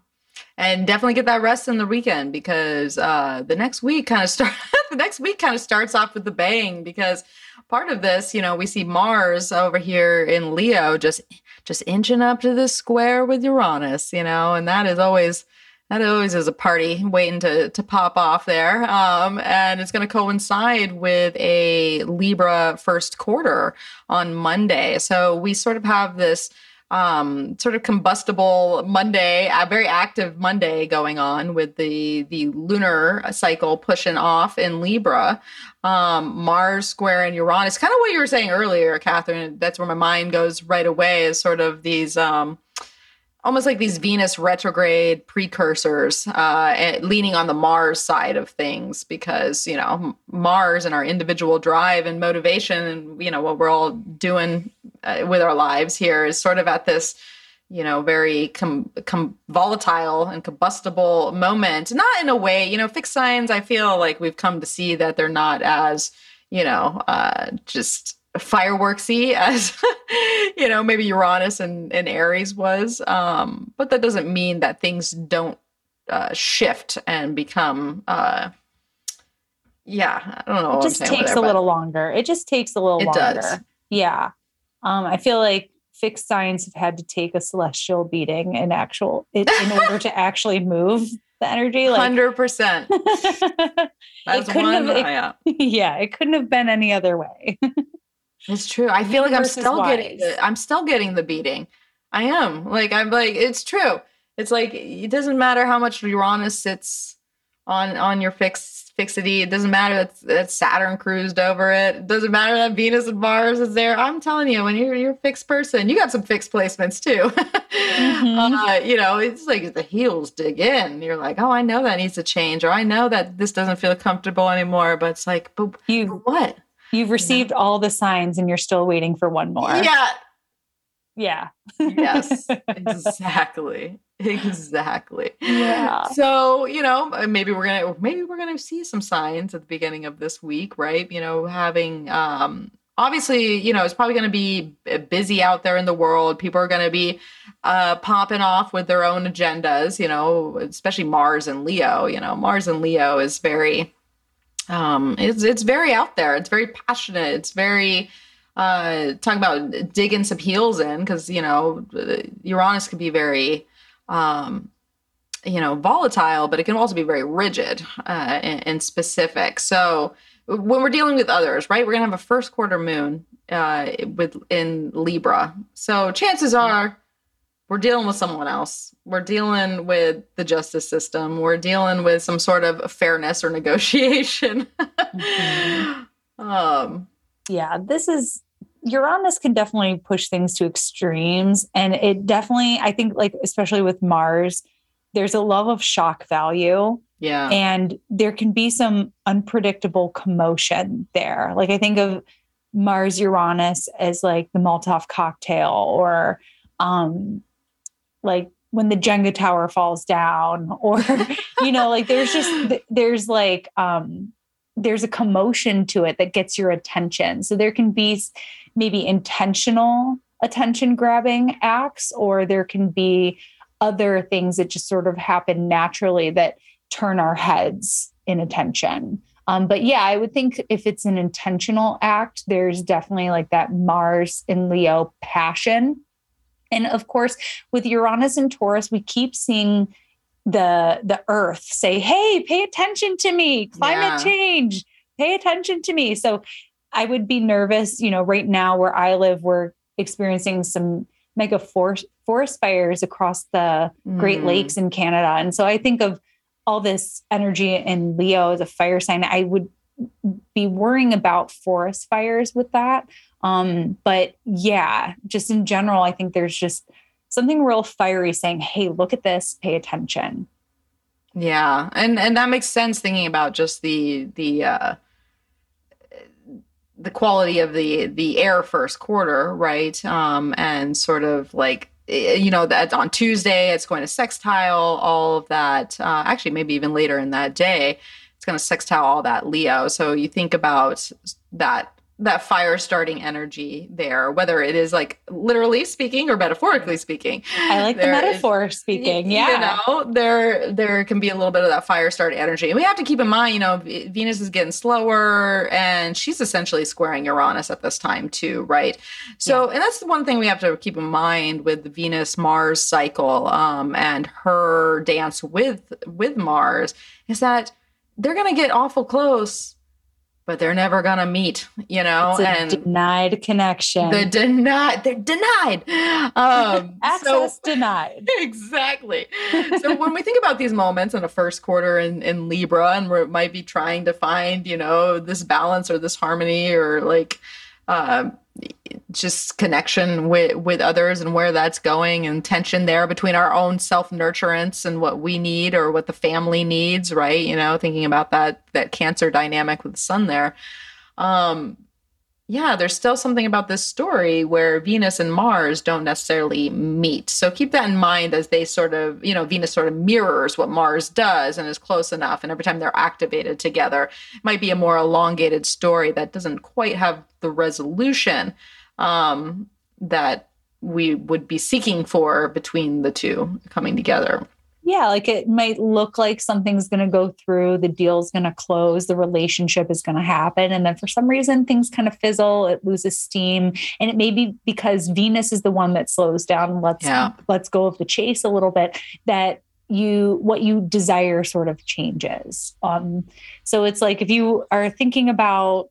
And definitely get that rest in the weekend because uh, the next week kind of start the next week kind of starts off with the bang because part of this, you know, we see Mars over here in Leo just just inching up to the square with Uranus, you know, and that is always that always is a party waiting to to pop off there. Um, and it's going to coincide with a Libra first quarter on Monday. So we sort of have this um, sort of combustible Monday, a very active Monday going on with the the lunar cycle pushing off in Libra, um, Mars square and Uranus. Kind of what you were saying earlier, Catherine. That's where my mind goes right away. Is sort of these. Um, almost like these Venus retrograde precursors, uh, leaning on the Mars side of things, because you know Mars and our individual drive and motivation, and you know what we're all doing uh, with our lives here is sort of at this, you know, very com-, com- volatile and combustible moment. Not in a way, you know, fixed signs. I feel like we've come to see that they're not as, you know, uh, just fireworksy as you know maybe uranus and, and aries was. Um but that doesn't mean that things don't uh shift and become uh yeah i don't know it just takes there, a little longer. It just takes a little longer does. yeah. Um i feel like fixed signs have had to take a celestial beating in actual in, in order to actually move the energy like 100% it couldn't one, have, it, yeah. yeah it couldn't have been any other way it's true. I feel like I'm still getting the, I'm still getting the beating. I am. Like I'm like it's true. It's like it doesn't matter how much Uranus sits on on your fixed fixity. It doesn't matter that, that Saturn cruised over it. It doesn't matter that Venus and Mars is there. I'm telling you, when you're you're a fixed person, you got some fixed placements too. mm-hmm. uh, you know, it's like the heels dig in. You're like, oh, I know that needs to change, or I know that this doesn't feel comfortable anymore. But it's like, but you what? You've received all the signs and you're still waiting for one more. Yeah. Yeah. yes, exactly. Exactly. Yeah. So, you know, uh, maybe we're going to maybe we're going to see some signs at the beginning of this week, right? You know, having um obviously, you know, it's probably going to be busy out there in the world. People are going to be uh, popping off with their own agendas, you know, especially Mars and Leo. You know, Mars and Leo is very, um, it's it's very out there. It's very passionate. It's very uh, talking about digging some heels in because you know Uranus can be very. Um, you know, volatile, but it can also be very rigid uh, and, and specific. So, when we're dealing with others, right? We're gonna have a first quarter moon uh, with in Libra, so chances are we're dealing with someone else. We're dealing with the justice system. We're dealing with some sort of fairness or negotiation. mm-hmm. um, yeah, this is Uranus can definitely push things to extremes, and it definitely, I think, like especially with Mars, there's a love of shock value yeah. And there can be some unpredictable commotion there. Like I think of Mars Uranus as like the Molotov cocktail or um like when the Jenga tower falls down or you know like there's just there's like um there's a commotion to it that gets your attention. So there can be maybe intentional attention grabbing acts or there can be other things that just sort of happen naturally that turn our heads in attention. Um, but yeah, I would think if it's an intentional act, there's definitely like that Mars in Leo passion. And of course, with Uranus and Taurus, we keep seeing the the earth say, hey, pay attention to me, climate yeah. change, pay attention to me. So I would be nervous, you know, right now where I live, we're experiencing some mega forest forest fires across the Great mm. Lakes in Canada. And so I think of all this energy in Leo as a fire sign, I would be worrying about forest fires with that. Um, but yeah, just in general, I think there's just something real fiery saying, "Hey, look at this, pay attention." Yeah, and and that makes sense thinking about just the the uh the quality of the the air first quarter, right? Um and sort of like Eh, you know that on tuesday it's going to sextile all of that uh, actually maybe even later in that day it's going to sextile all that leo so you think about that that fire starting energy there, whether it is like literally speaking or metaphorically speaking. I like the metaphor is, speaking. Yeah. You know, there there can be a little bit of that fire starting energy. And we have to keep in mind, you know, Venus is getting slower and she's essentially squaring Uranus at this time too, right? So, yeah. and that's the one thing we have to keep in mind with the Venus Mars cycle um, and her dance with with Mars is that they're going to get awful close but they're never gonna meet, you know. and denied connection. The denied, they're denied. Um, Access so, denied. Exactly. so when we think about these moments in a first quarter in, in Libra, and we might be trying to find, you know, this balance or this harmony or like uh, just connection with with others and where that's going and tension there between our own self nurturance and what we need or what the family needs right? You know thinking about that that cancer dynamic with the sun there. Um yeah there's still something about this story where venus and mars don't necessarily meet so keep that in mind as they sort of you know venus sort of mirrors what mars does and is close enough and every time they're activated together it might be a more elongated story that doesn't quite have the resolution um, that we would be seeking for between the two coming together. Yeah, like it might look like something's going to go through, the deal's going to close, the relationship is going to happen. And then for some reason, things kind of fizzle, it loses steam. And it may be because Venus is the one that slows down, let's, yeah. let's go of the chase a little bit, that you what you desire sort of changes um so it's like if you are thinking about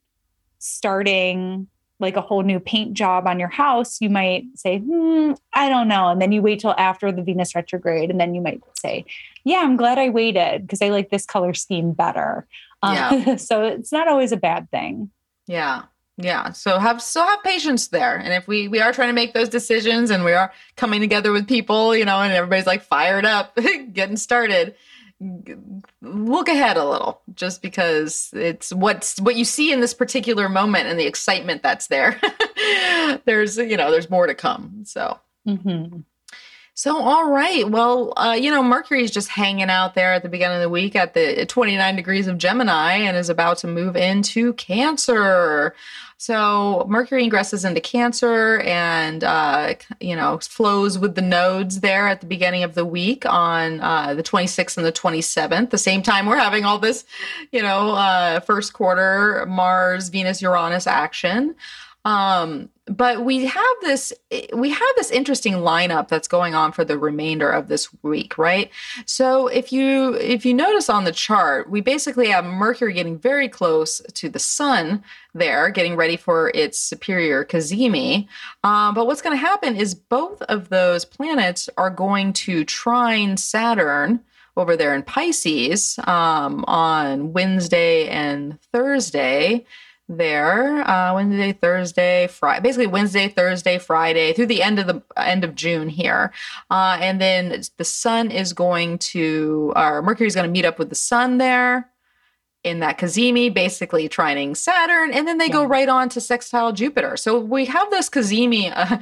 starting like a whole new paint job on your house, you might say, hmm, I don't know. And then you wait till after the Venus retrograde. And then you might say, yeah, I'm glad I waited because I like this color scheme better. Yeah. Uh, so it's not always a bad thing. Yeah. Yeah. So have so have patience there. And if we we are trying to make those decisions and we are coming together with people, you know, and everybody's like fired up, getting started, look ahead a little just because it's what's what you see in this particular moment and the excitement that's there there's you know there's more to come. So. Mm-hmm. So, all right. Well, uh, you know, Mercury is just hanging out there at the beginning of the week at the 29 degrees of Gemini and is about to move into Cancer. So, Mercury ingresses into Cancer and, uh, you know, flows with the nodes there at the beginning of the week on uh, the 26th and the 27th. The same time we're having all this, you know, uh, first quarter Mars, Venus, Uranus action. Um, but we have this we have this interesting lineup that's going on for the remainder of this week right? So if you if you notice on the chart we basically have mercury getting very close to the sun there getting ready for its superior cazimi um, but what's going to happen is both of those planets are going to trine saturn over there in pisces um, on wednesday and thursday there uh, wednesday thursday friday basically wednesday thursday friday through the end of the end of june here. Uh, and then the sun is going to or mercury is going to meet up with the sun there in that cazimi basically trining saturn and then they yeah. go right on to sextile jupiter. So we have this cazimi uh,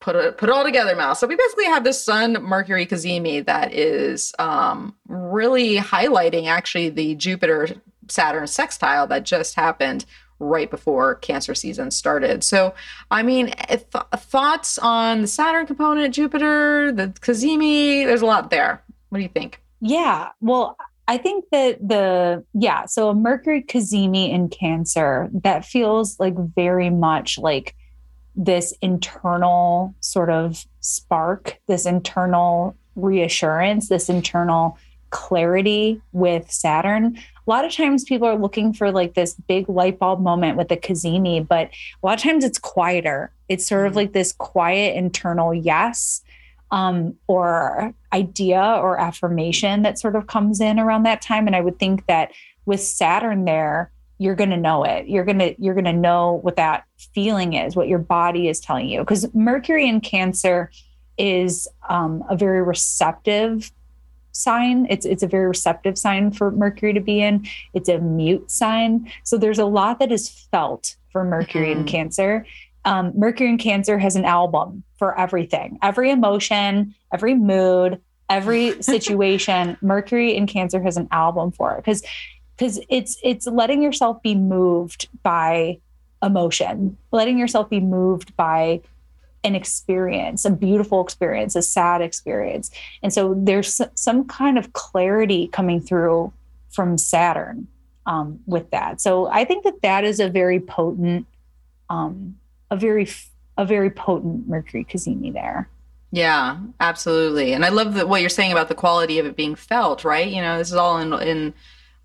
put it put it all together mouse so we basically have this sun mercury cazimi that is um, really highlighting actually the jupiter Saturn sextile that just happened right before cancer season started. So, I mean, th- uh, thoughts on the Saturn component, Jupiter, the Cazimi, there's a lot there. What do you think? Yeah. Well, I think that the, yeah, so a Mercury Cazimi in Cancer, that feels like very much like this internal sort of spark, this internal reassurance, this internal clarity with Saturn a lot of times people are looking for like this big light bulb moment with the Cazimi, but a lot of times it's quieter. It's sort of mm-hmm. like this quiet internal yes um, or idea or affirmation that sort of comes in around that time. And I would think that with Saturn there, you're going to know it. You're going to you're going to know what that feeling is, what your body is telling you. Because Mercury in Cancer is um, a very receptive sign. It's it's a very receptive sign for Mercury to be in. It's a mute sign. So there's a lot that is felt for Mercury mm-hmm. in Cancer. Um, Mercury in Cancer has an album for everything, every emotion, every mood, every situation. Mercury in Cancer has an album for it because because it's it's letting yourself be moved by emotion, letting yourself be moved by an experience, a beautiful experience, a sad experience. And so there's some kind of clarity coming through from Saturn um, with that. So I think that that is a very potent, um, a very, a very potent Mercury Cazimi there. Yeah, absolutely. And I love that what you're saying about the quality of it being felt, right? You know, this is all in, in,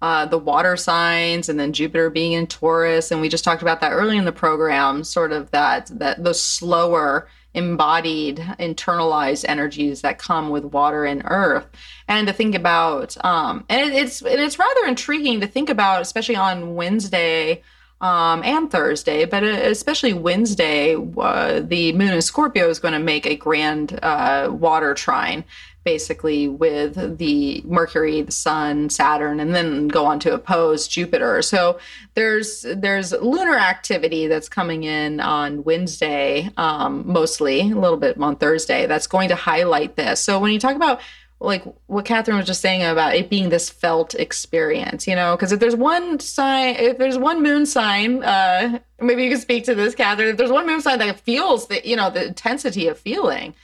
uh, the water signs and then Jupiter being in Taurus. And we just talked about that early in the program, sort of that, that those slower embodied internalized energies that come with water and earth and to think about um, and it, it's it's rather intriguing to think about especially on wednesday um, and thursday but uh, especially wednesday uh, the moon in scorpio is going to make a grand uh, water trine basically with the Mercury, the Sun, Saturn, and then go on to oppose Jupiter. So there's there's lunar activity that's coming in on Wednesday, um, mostly a little bit on Thursday. That's going to highlight this. So when you talk about like what Catherine was just saying about it being this felt experience, you know, because if there's one sign, if there's one moon sign, uh, maybe you can speak to this, Catherine. If there's one moon sign that feels the, you know, the intensity of feeling,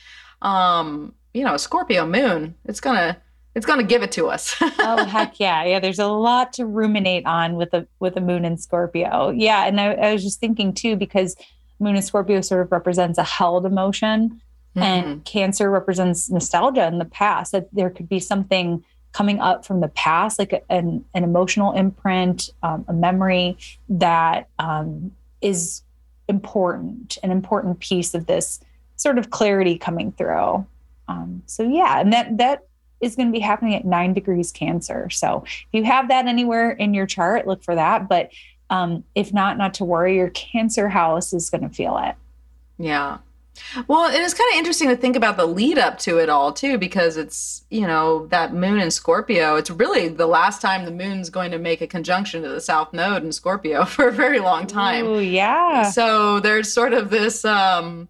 um, you know, a Scorpio moon, it's gonna it's gonna give it to us. oh heck yeah, yeah. There's a lot to ruminate on with a with a moon in Scorpio. Yeah, and I, I was just thinking too because moon in Scorpio sort of represents a held emotion, mm-hmm. and Cancer represents nostalgia in the past. That there could be something coming up from the past, like an an emotional imprint, um, a memory that um, is important, an important piece of this sort of clarity coming through. Um, so yeah, and that that is going to be happening at nine degrees Cancer. So if you have that anywhere in your chart, look for that. But um, if not, not to worry. Your Cancer house is going to feel it. Yeah. Well, and it's kind of interesting to think about the lead up to it all too, because it's you know that moon in Scorpio. It's really the last time the moon's going to make a conjunction to the South Node in Scorpio for a very long time. Oh yeah. So there's sort of this um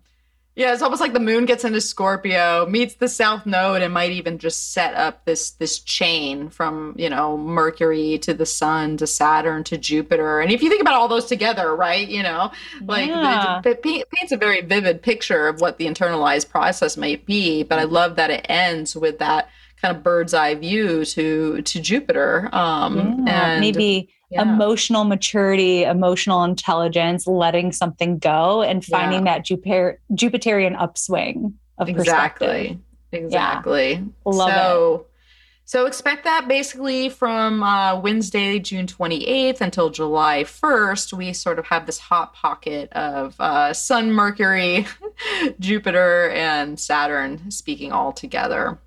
yeah, it's almost like the moon gets into Scorpio, meets the south node, and might even just set up this this chain from you know Mercury to the Sun to Saturn to Jupiter. And if you think about all those together, right, you know, like Yeah. it, it paints a very vivid picture of what the internalized process might be. But I love that it ends with that kind of bird's eye view to to Jupiter. Um, Yeah, and maybe yeah. emotional maturity, emotional intelligence, letting something go, and finding that Jupiter Jupiterian upswing of exactly. exactly. Love so so expect that basically from uh, wednesday june 28th until july 1st we sort of have this hot pocket of uh, sun mercury jupiter and saturn speaking all together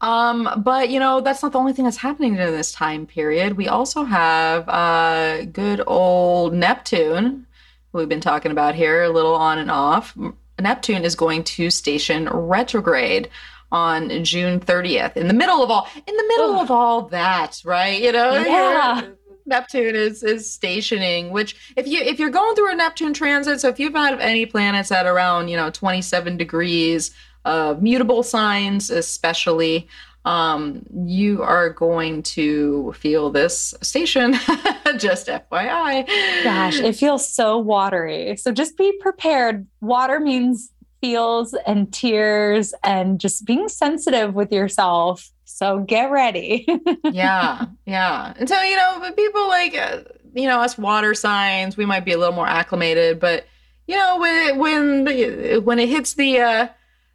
um, but you know that's not the only thing that's happening during this time period. We also have uh, good old Neptune, who we've been talking about here, a little on and off. Neptune is going to station retrograde on June 30th. In the middle of all, in the middle Ugh. of all that, right? You know, Yeah. Neptune is is stationing, which if you if you're going through a Neptune transit, so if you've had any planets at around you know 27 degrees of mutable signs, especially, um, you are going to feel this station. Just FYI. Gosh, it feels so watery. So just be prepared. Water means feels and tears and just being sensitive with yourself. So get ready. yeah, yeah. And so you know, but people like uh, you know us water signs, we might be a little more acclimated, but you know when it, when the, when it hits the uh,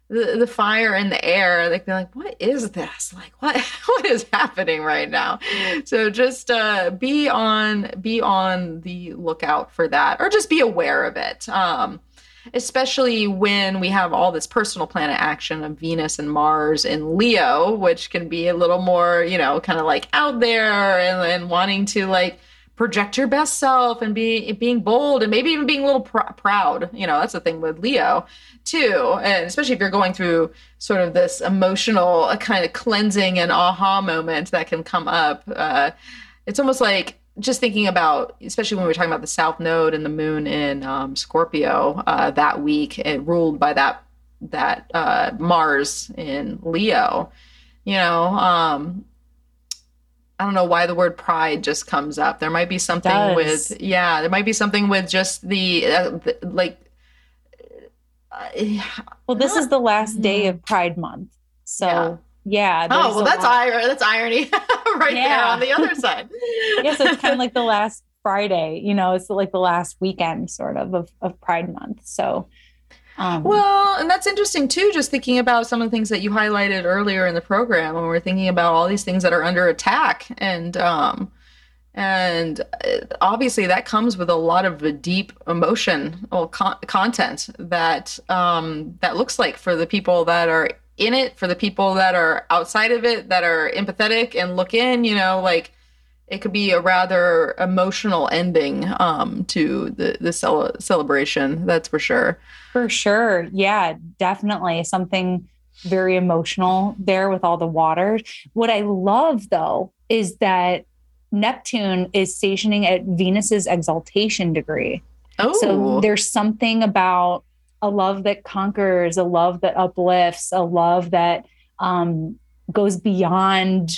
the the fire in the air, like they're like, what is this? Like what what is happening right now? So just uh, be on be on the lookout for that, or just be aware of it. Um, especially when we have all this personal planet action of Venus and Mars in Leo, which can be a little more, you know, kind of like out there and, and wanting to like project your best self and be being bold and maybe even being a little pr- proud. You know, that's the thing with Leo too, and especially if you're going through sort of this emotional uh, kind of cleansing and aha moment that can come up. Uh, it's almost like just thinking about, especially when we're talking about the South Node and the Moon in um, Scorpio uh, that week, it ruled by that that uh, Mars in Leo. You know, um, I don't know why the word pride just comes up. There might be something with yeah, there might be something with just the, uh, the like. Uh, well, this is the last day of Pride Month. So Yeah. yeah. oh well, that's irony. That's irony right there on the other side. Yeah, so it's kind of like the last Friday, you know, it's like the last weekend sort of of, of Pride Month. So um Well, and that's interesting too, just thinking about some of the things that you highlighted earlier in the program when we're thinking about all these things that are under attack. And um and uh, obviously that comes with a lot of deep emotion or con- content that um that looks like for the people that are in it, for the people that are outside of it, that are empathetic and look in, you know, like it could be a rather emotional ending um to the the cel- celebration, that's for sure. For sure. Yeah, definitely. Something very emotional there with all the water. What I love though is that Neptune is stationing at Venus's exaltation degree. Oh, So there's something about a love that conquers, a love that uplifts, a love that um, goes beyond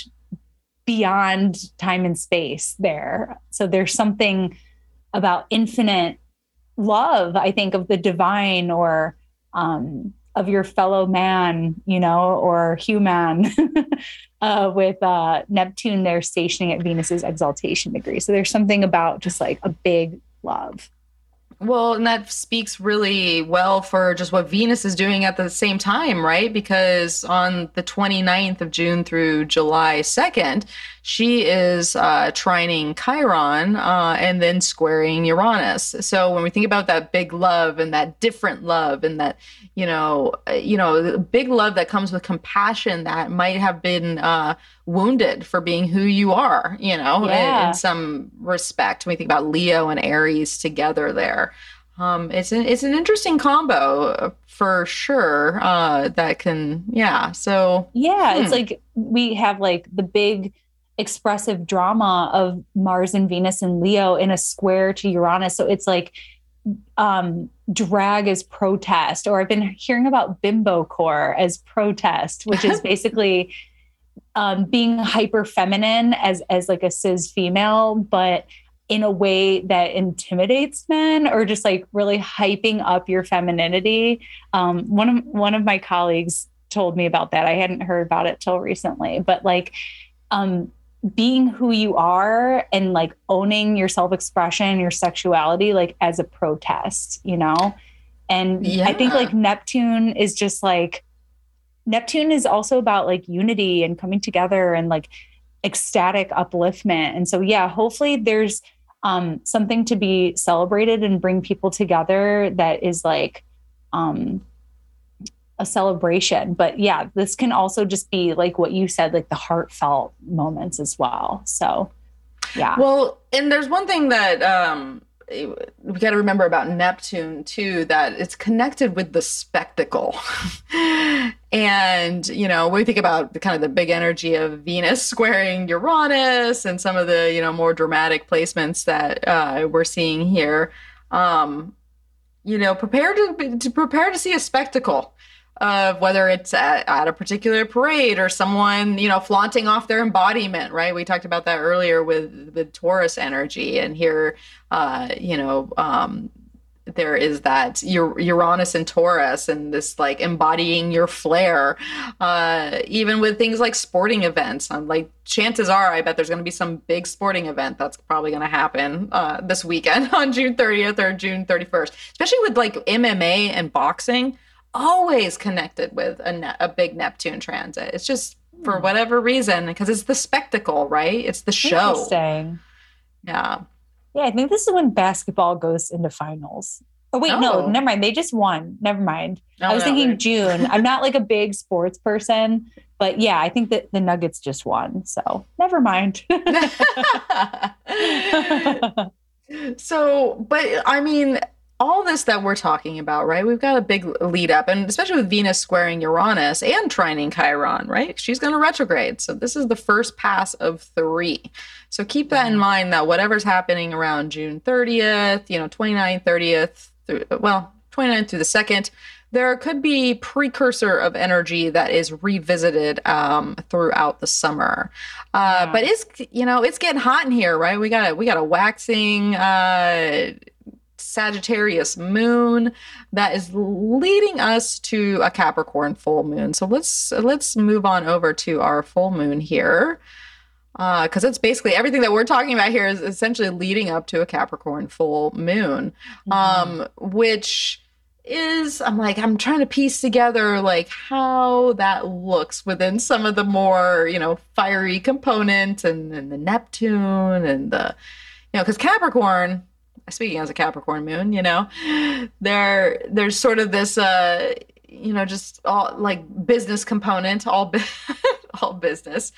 beyond time and space there. So there's something about infinite love, I think, of the divine or um, of your fellow man, you know, or human, uh, with uh, Neptune there stationing at Venus's exaltation degree. So there's something about just like a big love. Well, and that speaks really well for just what Venus is doing at the same time, right? Because on the 29th of June through July 2nd, she is uh, trining Chiron uh, and then squaring Uranus. So when we think about that big love and that different love and that, you know, uh, you know, big love that comes with compassion that might have been uh, wounded for being who you are, you know, in- in, some respect. When we think about Leo and Aries together there. um, it's an it's an interesting combo for sure. Uh, that can yeah. So yeah, hmm. it's like we have like the big expressive drama of Mars and Venus and Leo in a square to Uranus. So it's like um, drag as protest, or I've been hearing about bimbo core as protest, which is basically um, being hyper feminine as as like a cis female, but in a way that intimidates men or just like really hyping up your femininity. Um, one of one of my colleagues told me about that. I hadn't heard about it till recently, but like um, being who you are and like owning your self-expression, your sexuality, like as a protest, you know. And yeah. I think like Neptune is just like Neptune is also about like unity and coming together and like ecstatic upliftment. And so yeah, hopefully there's um, something to be celebrated and bring people together that is like um, a celebration. But yeah, this can also just be like what you said, like the heartfelt moments as well. So yeah. Well, and there's one thing that um, we got to remember about Neptune too that it's connected with the spectacle. and, you know, we think about the kind of the big energy of Venus squaring Uranus and some of the, you know, more dramatic placements that uh, we're seeing here. Um, you know, prepare to, to prepare to see a spectacle of whether it's at, at, a particular parade or someone you know flaunting off their embodiment right we talked about that earlier with the taurus energy and here uh you know um there is that Uranus and Taurus and this like embodying your flair, uh, even with things like sporting events. I'm like, chances are, I bet there's going to be some big sporting event that's probably going to happen uh, this weekend on June 30th or June 31st, especially with like MMA and boxing always connected with a, ne- a big Neptune transit. It's just for hmm. whatever reason because it's the spectacle, right? It's the show. Interesting. Yeah. Yeah, I think this is when basketball goes into finals. Oh wait, oh. no, never mind. They just won. Never mind. Oh, I was no, thinking June. I'm not like a big sports person, but yeah, I think that the Nuggets just won. So never mind. so, but I mean, all this that we're talking about, right? We've got a big lead up, and especially with Venus squaring Uranus and trining Chiron, right? She's going to retrograde. So this is the first pass of three. So keep that in mm-hmm. mind that whatever's happening around June 30th, you know, 29th, 30th, through, well, 29th through the 2nd, there could be precursor of energy that is revisited um, throughout the summer. Uh, yeah. But it's you know it's getting hot in here, right? We got a, we got a waxing. Uh, Sagittarius moon that is leading us to a Capricorn full moon. So let's let's move on over to our full moon here. Because uh, it's basically everything that we're talking about here is essentially leading up to a Capricorn full moon, mm-hmm. um, which is I'm like I'm trying to piece together like how that looks within some of the more you know fiery component and, and the Neptune and the you know because Capricorn speaking as a Capricorn moon, you know, there there's sort of this uh you know just all like business component all all business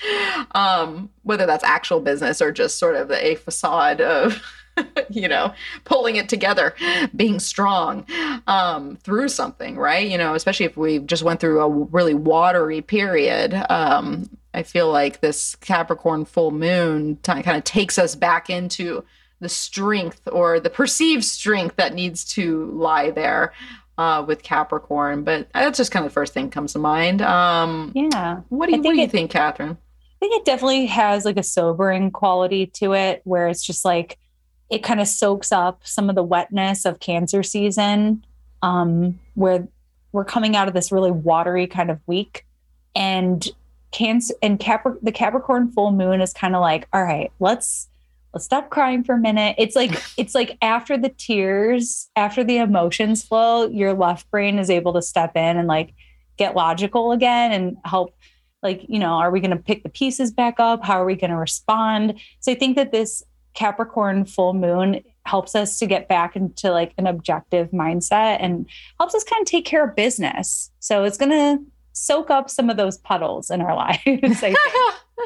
um whether that's actual business or just sort of a facade of you know pulling it together being strong um through something right? You know especially if we just went through a really watery period um i feel like this capricorn full moon t- kind of takes us back into the strength or the perceived strength that needs to lie there uh, with Capricorn. But that's just kind of the first thing comes to mind. Um, yeah. What do you, what do you it, think, Catherine? I think it definitely has like a sobering quality to it where it's just like it kind of soaks up some of the wetness of cancer season um, where we're coming out of this really watery kind of week and cancer and Capri- the capricorn full moon is kind of like all right let's let's stop crying for a minute. It's like it's like after the tears, after the emotions flow, your left brain is able to step in and like get logical again and help like, you know, are we going to pick the pieces back up? How are we going to respond? So I think that this Capricorn full moon helps us to get back into like an objective mindset and helps us kind of take care of business. So it's going to soak up some of those puddles in our lives.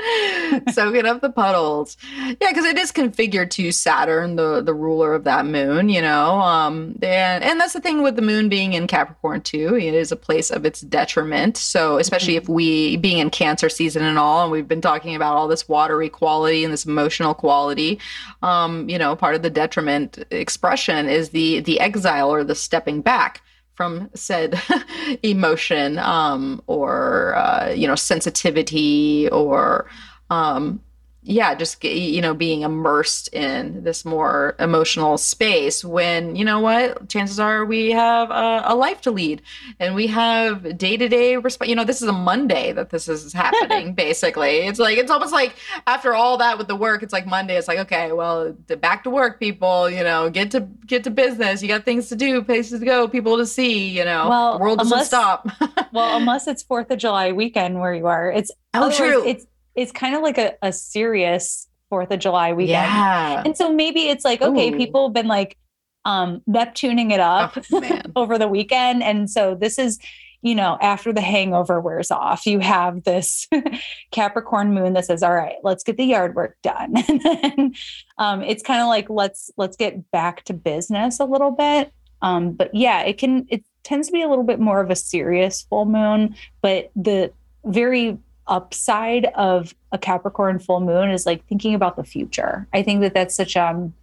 Soaking up the puddles yeah because it is configured to saturn the the ruler of that moon you know um and and that's the thing with the moon being in capricorn too it is a place of its detriment so especially mm-hmm. if we being in cancer season and all and we've been talking about all this watery quality and this emotional quality um you know part of the detriment expression is the the exile or the stepping back from said emotion um, or uh, you know sensitivity or um, yeah, just you know, being immersed in this more emotional space when you know what, chances are we have a, a life to lead and we have day to day response. You know, this is a Monday that this is happening. basically, it's like it's almost like after all that with the work, it's like Monday. It's like okay, well, back to work, people. You know, get to get to business. You got things to do, places to go, people to see. You know, well, the world doesn't stop. well, unless it's Fourth of July weekend where you are, it's oh true. It's it's kind of like a, a serious Fourth of July weekend. Yeah. And so maybe it's like, okay, Ooh. people have been like um Neptuning it up oh, over the weekend. And so this is, you know, after the hangover wears off, you have this Capricorn moon that says, all right, let's get the yard work done. and then um, it's kind of like let's let's get back to business a little bit. Um, but yeah, it can it tends to be a little bit more of a serious full moon, but the very upside of a Capricorn full moon is like thinking about the future. I think that that's such um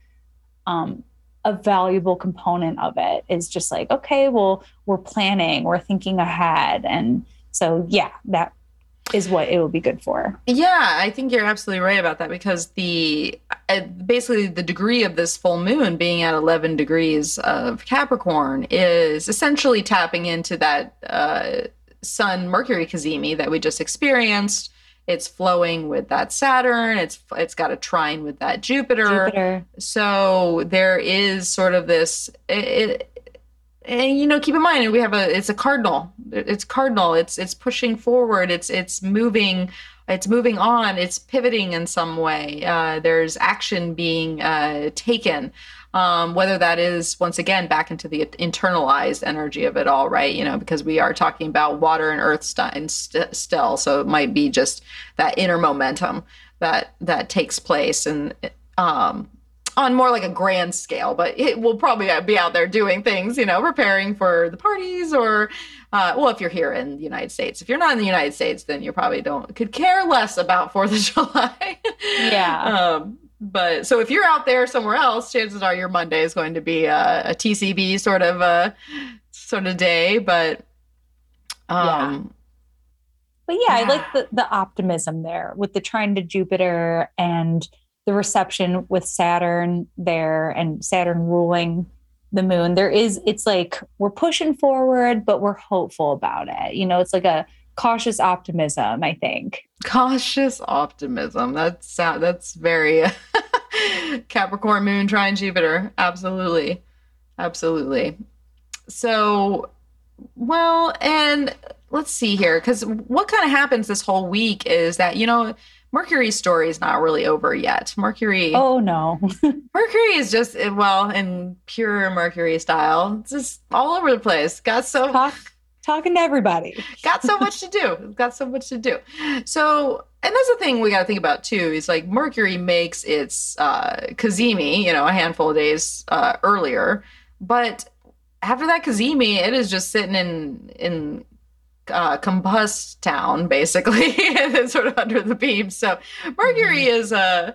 um a valuable component of it is just like okay, well, we're planning, we're thinking ahead and so yeah, that is what it will be good for. Yeah, I think you're absolutely right about that because the uh, basically the degree of this full moon being at 11 degrees of Capricorn is essentially tapping into that uh, Sun Mercury cazimi that we just experienced. It's flowing with that Saturn. It's it's got a trine with that Jupiter. Jupiter. So there is sort of this. It, it, and you know, keep in mind we have a. It's a cardinal. It's cardinal. It's it's pushing forward. It's it's moving. It's moving on. It's pivoting in some way. Uh, there's action being uh, taken um, whether that is once again back into the internalized energy of it all, right? You know, because we are talking about water and earth st- st- still, so it might be just that inner momentum that that takes place and um, on more like a grand scale, but it will probably be out there doing things, you know, preparing for the parties or, uh, well, if you're here in the United States. If you're not in the United States, then you probably don't could care less about Fourth of July. yeah. Um, but so if you're out there somewhere else, chances are your Monday is going to be a, a TCB sort of a sort of day. But um, yeah. But yeah, yeah, I like the the optimism there with the trine to Jupiter and the reception with Saturn there and Saturn ruling the moon. There is it's like we're pushing forward, but we're hopeful about it. You know, it's like a cautious optimism, I think. Cautious optimism. That's that's very Capricorn moon trine Jupiter. Absolutely. Absolutely. So, well, and let's see here cuz what kind of happens this whole week is that, you know, Mercury's story is not really over yet. Mercury. Oh no. Mercury is just eh, well in pure Mercury style. It's just all over the place. Got so talk talking to everybody. got so much to do. Got so much to do. So, and that's the thing we got to think about too. Is like Mercury makes its uh, cazimi, you know, a handful of days uh, earlier, but after that cazimi, it is just sitting in in uh, combust town basically and sort of under the beam so mercury mm-hmm. is uh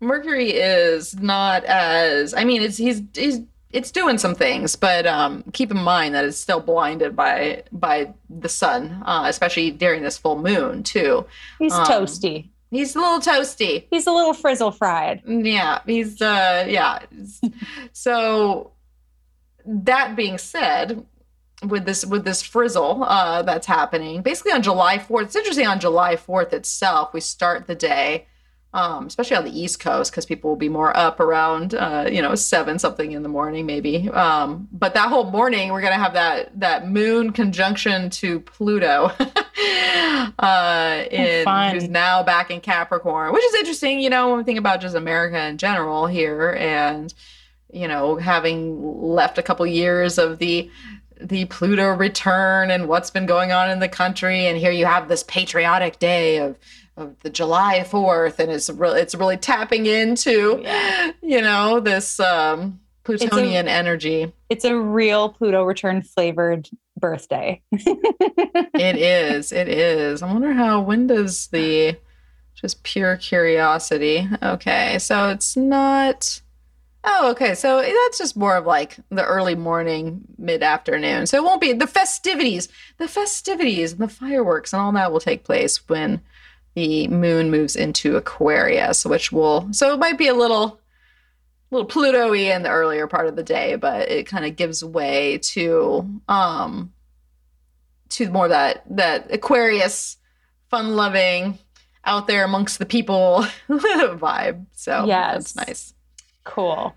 mercury is not as i mean it's he's he's it's doing some things, but um, keep in mind that it's still blinded by by the sun, uh, especially during this full moon too. He's um, toasty. He's a little toasty. He's a little frizzle fried. Yeah, he's uh yeah. so that being said, with this with this frizzle uh, that's happening, basically on July fourth. It's interesting on July fourth itself. We start the day um, especially on the East Coast, because people will be more up around, uh, you know, seven something in the morning, maybe. Um, but that whole morning, we're gonna have that that Moon conjunction to Pluto, uh, in oh, who's now back in Capricorn, which is interesting. You know, when we think about just America in general here, and you know, having left a couple years of the the Pluto return and what's been going on in the country. And here you have this patriotic day of of the July 4th and it's really it's really tapping into yeah. you know this um plutonian it's a, energy. It's a real Pluto return flavored birthday. it is. It is. I wonder how when does the just pure curiosity. Okay. So it's not Oh, okay. So that's just more of like the early morning, mid afternoon. So it won't be the festivities, the festivities and the fireworks and all that will take place when the moon moves into Aquarius, which will, so it might be a little, little Pluto-y in the earlier part of the day, but it kind of gives way to, um, to more that, that Aquarius fun loving out there amongst the people vibe. So yeah, that's nice. Cool.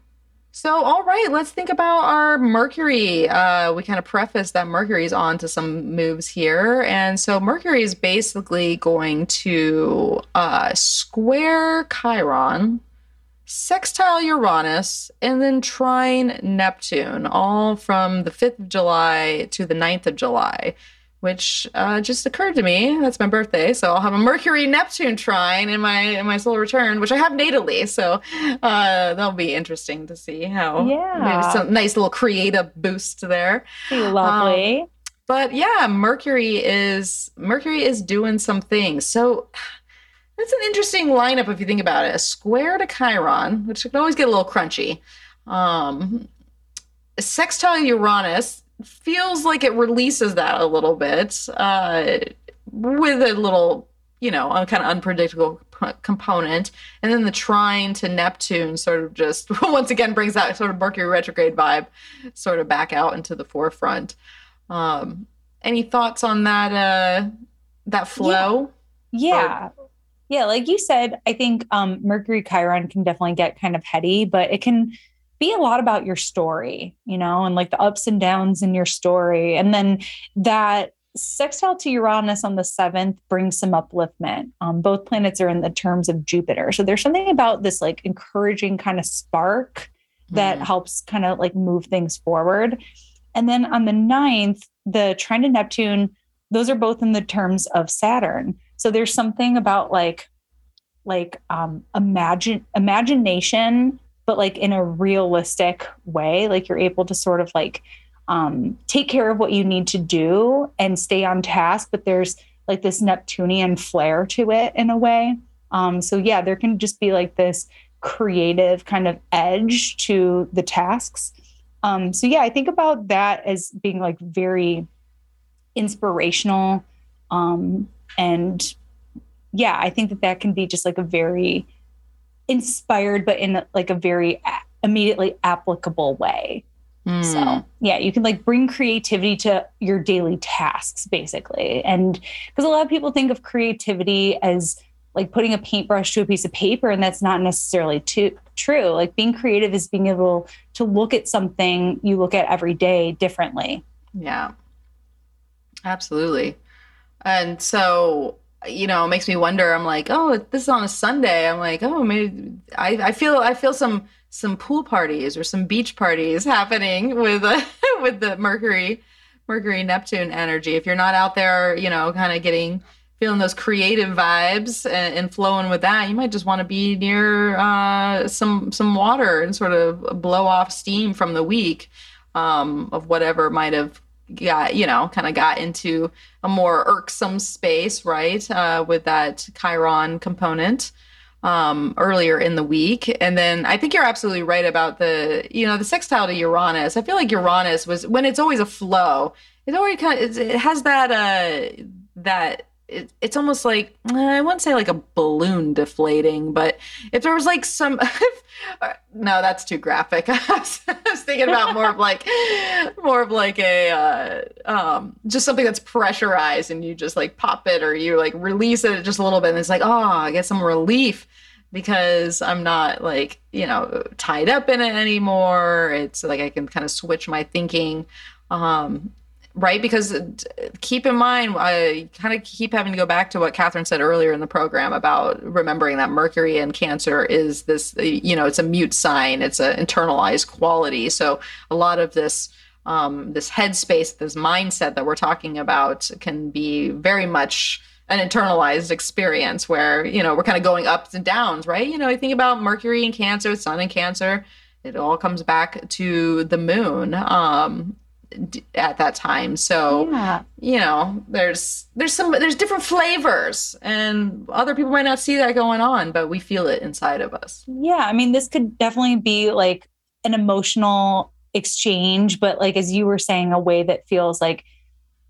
So, all right, let's think about our Mercury. Uh, we kind of preface that Mercury's on to some moves here. And so, Mercury is basically going to uh, square Chiron, sextile Uranus, and then trine Neptune, all from the 5th of July to the 9th of July which uh, just occurred to me. That's my birthday, so I'll have a Mercury Neptune trine in my in my solar return, which I have natally. So uh, that'll be interesting to see how. Yeah, maybe some nice little creative boost there. Lovely. Um, but yeah, Mercury is Mercury is doing some things. So that's an interesting lineup if you think about it. A square to Chiron, which can always get a little crunchy. Um, sextile Uranus feels like it releases that a little bit uh, with a little, you know, a kind of unpredictable p- component. And then the trine to Neptune sort of just once again brings that sort of Mercury retrograde vibe sort of back out into the forefront. Um, any thoughts on that uh, that flow? Yeah. yeah. Or- yeah, like you said, I think um, Mercury Chiron can definitely get kind of heady, but it can be a lot about your story, you know, and like the ups and downs in your story. And then that sextile to Uranus on the seventh brings some upliftment. Um, both planets are in the terms of Jupiter. So there's something about this like encouraging kind of spark that mm. helps kind of like move things forward. And then on the ninth, the trine to Neptune, those are both in the terms of Saturn. So there's something about like, like um imagine imagination but like in a realistic way. Like you're able to sort of like um, take care of what you need to do and stay on task, but there's like this Neptunian flair to it in a way. Um, so yeah, there can just be like this creative kind of edge to the tasks. Um, so yeah, I think about that as being like very inspirational. Um, and yeah, I think that that can be just like a very inspired, but in like a very immediately applicable way. Mm. So, yeah, you can like bring creativity to your daily tasks basically. And because a lot of people think of creativity as like putting a paintbrush to a piece of paper, and that's not necessarily too, true. Like being creative is being able to look at something you look at every day differently. Yeah, absolutely. And so, you know, it makes me wonder. I'm like, oh, this is on a Sunday. I'm like, oh, maybe I, I feel I feel some some pool parties or some beach parties happening with uh, with the Mercury Mercury Neptune energy. If you're not out there, you know, kind of getting feeling those creative vibes and, and, flowing with that, you might just want to be near uh, some some water and sort of blow off steam from the week um, of whatever might have got you know kind of got into a more irksome space right uh, with that chiron component um, earlier in the week. And then i think you're absolutely right about the you know the sextile to uranus. I feel like uranus was when it's always a flow it's always kind of it has that uh that it, it's almost like I wouldn't say like a balloon deflating, but if there was like some, no, that's too graphic. I was, I was, thinking about more of like, more of like a, uh, um, just something that's pressurized and you just like pop it or you like release it just a little bit and it's like, oh, I get some relief because I'm not like, you know, tied up in it anymore. It's like I can kind of switch my thinking. Um, right? Because uh, keep in mind, I kind of keep having to go back to what Catherine said earlier in the program about remembering that Mercury in Cancer is this, uh, you know, it's a mute sign, it's an internalized quality. So a lot of this um, this headspace, this mindset that we're talking about can be very much an internalized experience where, you know, we're kind of going ups and downs, right? You know, I think about Mercury and Cancer, Sun and Cancer. It all comes back to the moon. Um, at that time. So yeah. you know there's there's some there's different flavors and other people might not see that going on but we feel it inside of us. Yeah i mean this could definitely be like an emotional exchange but like as you were saying a way that feels like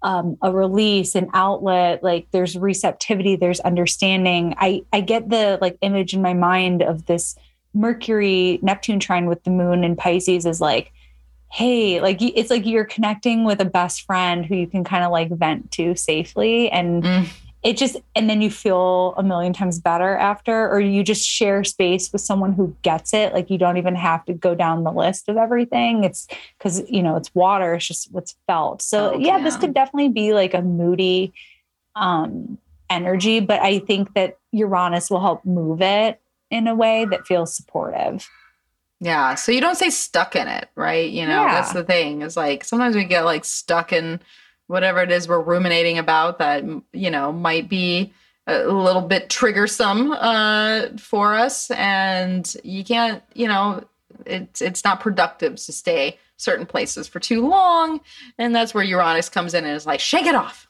um, a release an outlet like there's receptivity there's understanding. I i get the like image in my mind of this mercury neptune trine with the moon in pisces is like hey like it's like you're connecting with a best friend who you can kind of like vent to safely and mm. it just and then you feel a million times better after or you just share space with someone who gets it like you don't even have to go down the list of everything. It's because you know it's water it's just what's felt. So oh, yeah, yeah. this could definitely be like a moody um energy but i think that uranus will help move it in a way that feels supportive yeah. So you don't say stuck in it, right? You know, yeah. that's the thing. Is like sometimes we get like stuck in whatever it is we're ruminating about that, you know, might be a little bit triggersome uh, for us. And you can't, you know, it's it's not productive to stay certain places for too long. And that's where Uranus comes in and is like, shake it off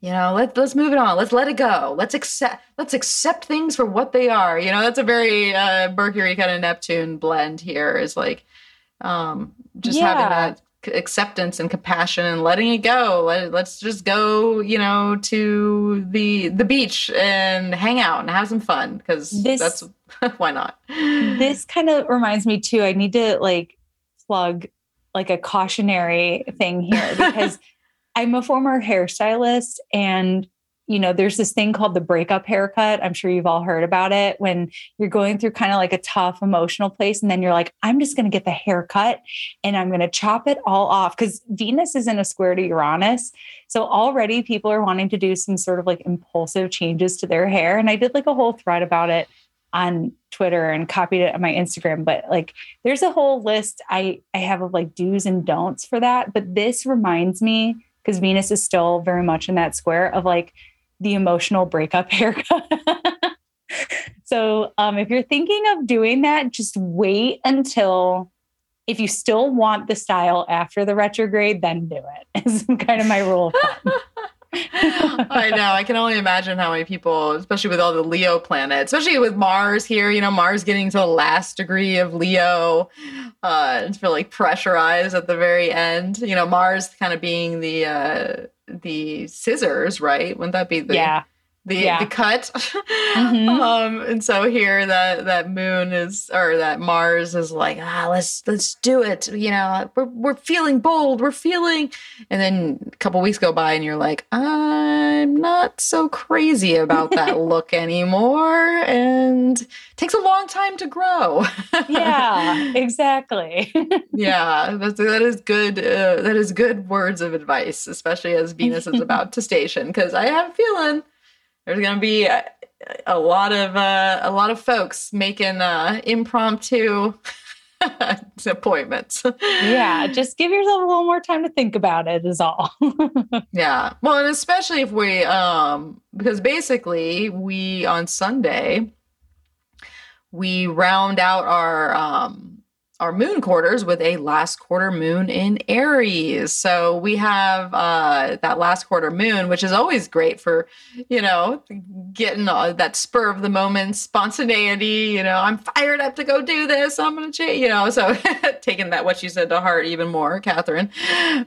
you know let's let's move it on. Let's let it go. Let's accept let's accept things for what they are. You know that's a very uh mercury kind of neptune blend here is like um just yeah. having that acceptance and compassion and letting it go. Let, let's just go you know to the the beach and hang out and have some fun because that's why not? This kind of reminds me too i need to like plug like a cautionary thing here because I'm a former hairstylist and you know, there's this thing called the breakup haircut. I'm sure you've all heard about it when you're going through kind of like a tough emotional place. And then you're like, I'm just going to get the haircut and I'm going to chop it all off because Venus is in a square to Uranus. So already people are wanting to do some sort of like impulsive changes to their hair. And I did like a whole thread about it on Twitter and copied it on my Instagram. But like there's a whole list I, I have of like do's and don'ts for that. But this reminds me because Venus is still very much in that square of like the emotional breakup haircut. so um, if you're thinking of doing that, just wait until if you still want the style after the retrograde, then do it. Is kind of my rule of thumb. I know. I can only imagine how many people, especially with all the Leo planets, especially with Mars here, you know, Mars getting to the last degree of Leo. Uh, it's really like pressurized at the very end. You know, Mars kind of being the uh the scissors, right? Wouldn't that be the yeah the yeah. the cut. mm-hmm. um, and so here that that moon is or that Mars is like, ah, let's let's do it. You know, we're we're feeling bold, we're feeling and then a couple weeks go by and you're like, I'm not so crazy about that look anymore. And takes a long time to grow. yeah, exactly. yeah, that's, that is good. Uh, that is good words of advice, especially as Venus is about to station. Because I have a feeling there's going to be a, a, lot of uh, a lot of folks making uh, impromptu appointments. yeah, just give yourself a little more time to think about it is all. yeah. Well, and especially if we um because basically we on Sunday we round out our um our moon quarters with a last quarter moon in Aries. So we have uh, that last quarter moon, which is always great for, you know, getting uh, that spur of the moment spontaneity. You know, I'm fired up to go do this. I'm going to change, you know. So taking that, what you said to heart even more, Catherine,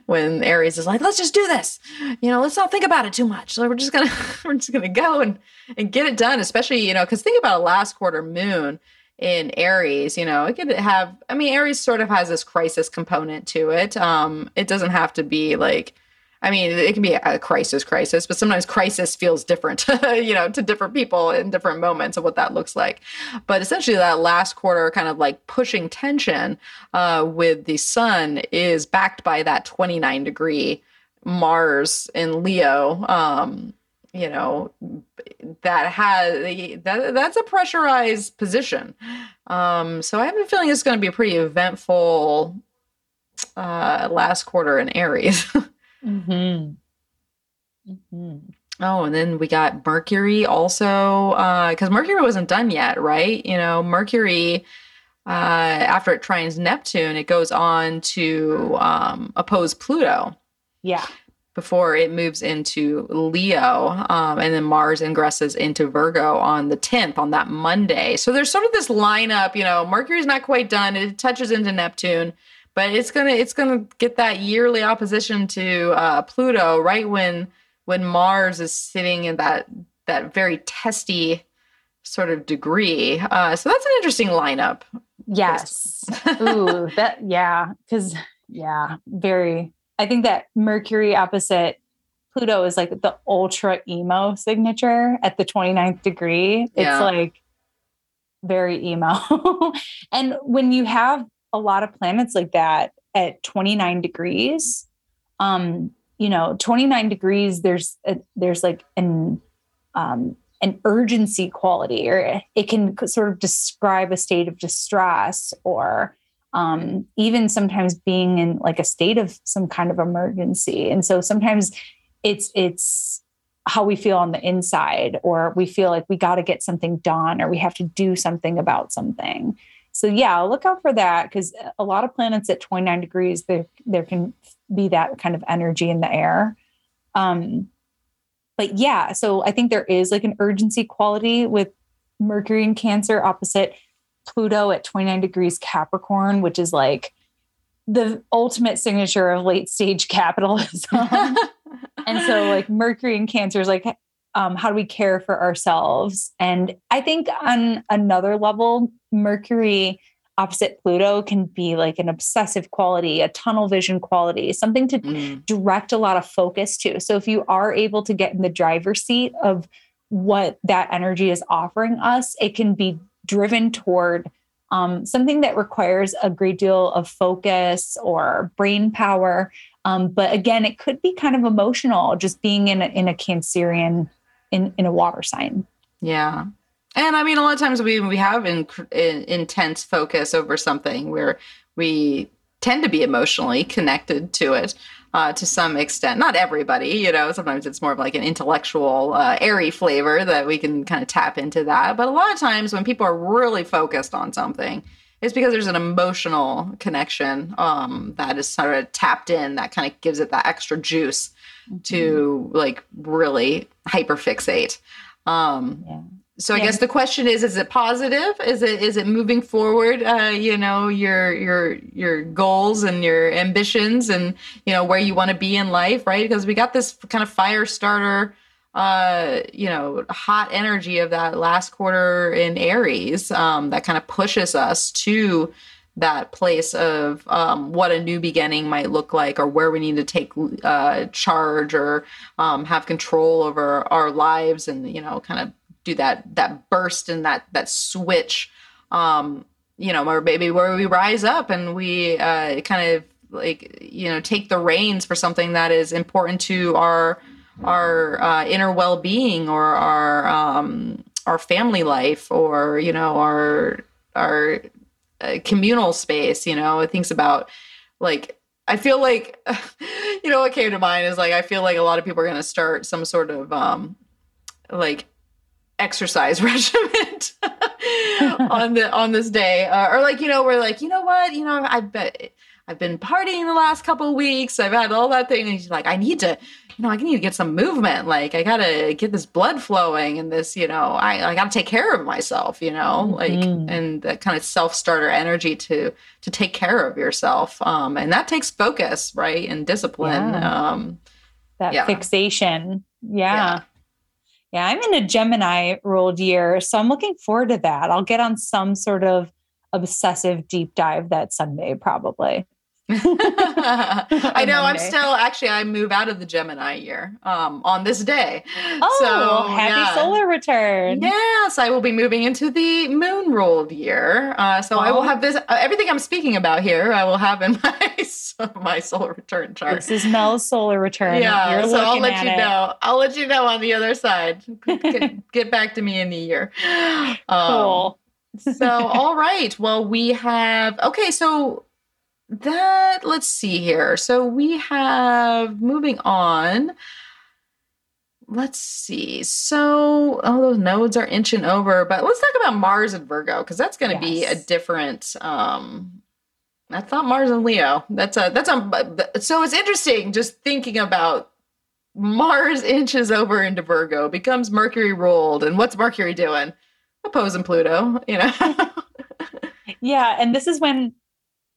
when Aries is like, let's just do this. You know, let's not think about it too much. So we're just going to, we're just going to go and, and get it done, especially, you know, because think about a last quarter moon in Aries, you know, it could have, I mean, Aries sort of has this crisis component to it. Um, it doesn't have to be like, I mean, it can be a crisis, crisis, but sometimes crisis feels different, you know, to different people in different moments of what that looks like. But essentially, that last quarter kind of like pushing tension uh, with the sun is backed by that 29 degree Mars in Leo. Um, you know that has that that's a pressurized position um so i have a feeling it's going to be a pretty eventful uh, last quarter in Aries. Mm-hmm. Mm-hmm. Oh, and then we got Mercury also, uh because Mercury wasn't done yet, right? You know, Mercury, uh, after it trines Neptune, it goes on to um, oppose Pluto Yeah. Before it moves into Leo. Um, and then Mars ingresses into Virgo on the 10th, on that Monday. So there's sort of this lineup, you know, Mercury's not quite done. It touches into Neptune. But it's gonna it's gonna get that yearly opposition to uh, Pluto right when when Mars is sitting in that that very testy sort of degree. Uh, so that's an interesting lineup. Yes. Ooh, that yeah, because yeah, very. I think that Mercury opposite Pluto is like the ultra emo signature at the 29th degree. It's Yeah. like very emo. and when you have a lot of planets like that at 29 degrees, um, you know, 29 degrees, there's a, there's like an um an urgency quality or it can sort of describe a state of distress or um, even sometimes being in like a state of some kind of emergency. And so sometimes it's it's how we feel on the inside or we feel like we got to get something done or we have to do something about something. So yeah look out for that because a lot of planets at 29 degrees there there can be that kind of energy in the air. Um but yeah so i think there is like an urgency quality with mercury and cancer opposite pluto at 29 degrees capricorn which is like the ultimate signature of late stage capitalism and so like mercury in cancer is like um, how do we care for ourselves and i think on another level mercury opposite pluto can be like an obsessive quality a tunnel vision quality something to Mm. direct a lot of focus to. So if you are able to get in the driver's seat of what that energy is offering us, it can be driven toward um, something that requires a great deal of focus or brain power. Um, but again, it could be kind of emotional, just being in a, in a Cancerian in in a water sign. Yeah. And I mean, a lot of times we we have in, in, intense focus over something where we tend to be emotionally connected to it uh, to some extent. Not everybody, you know. Sometimes it's more of like an intellectual, uh, airy flavor that we can kind of tap into that. But a lot of times when people are really focused on something, it's because there's an emotional connection um, that is sort of tapped in that kind of gives it that extra juice to like really hyperfixate. Um, Yeah. So I Yeah. guess the question is: Is it positive? Is it is it moving forward? Uh, you know your your your goals and your ambitions, and you know where you want to be in life, right? Because we got this kind of fire starter, uh, you know, hot energy of that last quarter in Aries um, that kind of pushes us to that place of um, what a new beginning might look like, or where we need to take uh, charge or um, have control over our lives, and you know, kind of do that that burst and that that switch um you know or maybe where we rise up and we uh kind of like you know take the reins for something that is important to our our uh, inner well-being or our um our family life or you know our our uh, communal space you know it thinks about like i feel like you know what came to mind is like i feel like a lot of people are going to start some sort of um like exercise regimen on the on this day uh, or like you know we're like you know what you know i bet i've been partying the last couple of weeks i've had all that thing and he's like i need to you know i need to get some movement like i gotta get this blood flowing and this you know i, I gotta take care of myself you know like Mhm. and that kind of self-starter energy to to take care of yourself um and that takes focus right and discipline Yeah. um that Yeah. fixation. Yeah. Yeah. Yeah. I'm in a Gemini ruled year. So I'm looking forward to that. I'll get on some sort of obsessive deep dive that Sunday, probably. I know. I'm still actually. I move out of the Gemini year um, on this day. Oh, So, happy yeah. solar return. Yes, I will be moving into the moon ruled year. Uh, so I will Oh. have this. Uh, everything I'm speaking about here, I will have in my my solar return chart. This is Mel's solar return. Yeah, You're so I'll let you it. know. I'll let you know on the other side. Get, get back to me in the year. Um, Cool. so all right well we have okay so that let's see here. So we have moving on. Let's see. So, oh, those nodes are inching over, but let's talk about Mars and Virgo because that's going to yes. be a different. um I thought Mars and Leo. That's a that's a. So it's interesting just thinking about Mars inches over into Virgo, becomes Mercury ruled, and what's Mercury doing? Opposing Pluto, you know. yeah, and this is when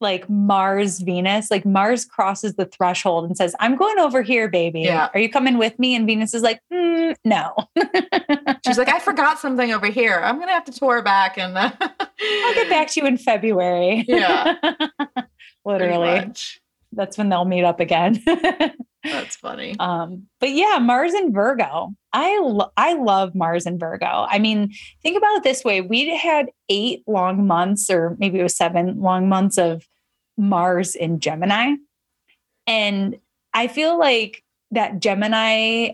like Mars Venus, like Mars crosses the threshold and says, I'm going over here, baby. Yeah. Are you coming with me? And Venus is like, mm, no. She's like, I forgot something over here. I'm going to have to tour back and uh... I'll get back to you in February. Yeah. Literally. That's when they'll meet up again. That's funny. Um, but yeah, Mars and Virgo. I lo- I love Mars and Virgo. I mean, think about it this way: we had eight long months, or maybe it was seven long months of Mars in Gemini, and I feel like that Gemini.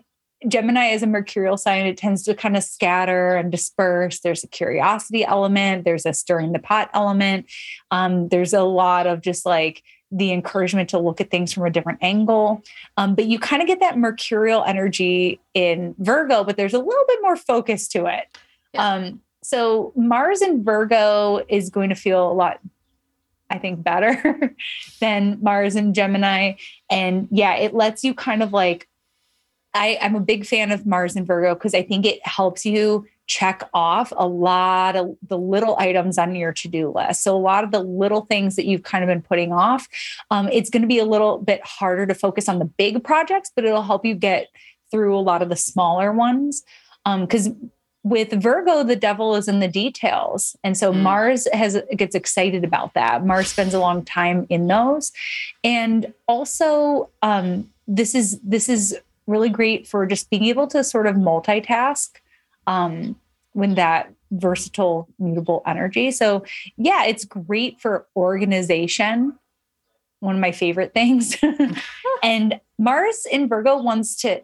Gemini is a mercurial sign. It tends to kind of scatter and disperse. There's a curiosity element. There's a stirring the pot element. Um, there's a lot of just like the encouragement to look at things from a different angle. Um, but you kind of get that mercurial energy in Virgo, but there's a little bit more focus to it. Yeah. Um, so Mars in Virgo is going to feel a lot, I think, better than Mars and Gemini. And yeah, it lets you kind of like, I, I'm a big fan of Mars and Virgo because I think it helps you check off a lot of the little items on your to-do list so a lot of the little things that you've kind of been putting off um, it's going to be a little bit harder to focus on the big projects but it'll help you get through a lot of the smaller ones because um, with Virgo, the devil is in the details. And so mm. Mars has gets excited about that. Mars spends a long time in those. And also um, this is this is really great for just being able to sort of multitask um, when that versatile, mutable energy. So, yeah, it's great for organization. One of my favorite things. and Mars in Virgo wants to,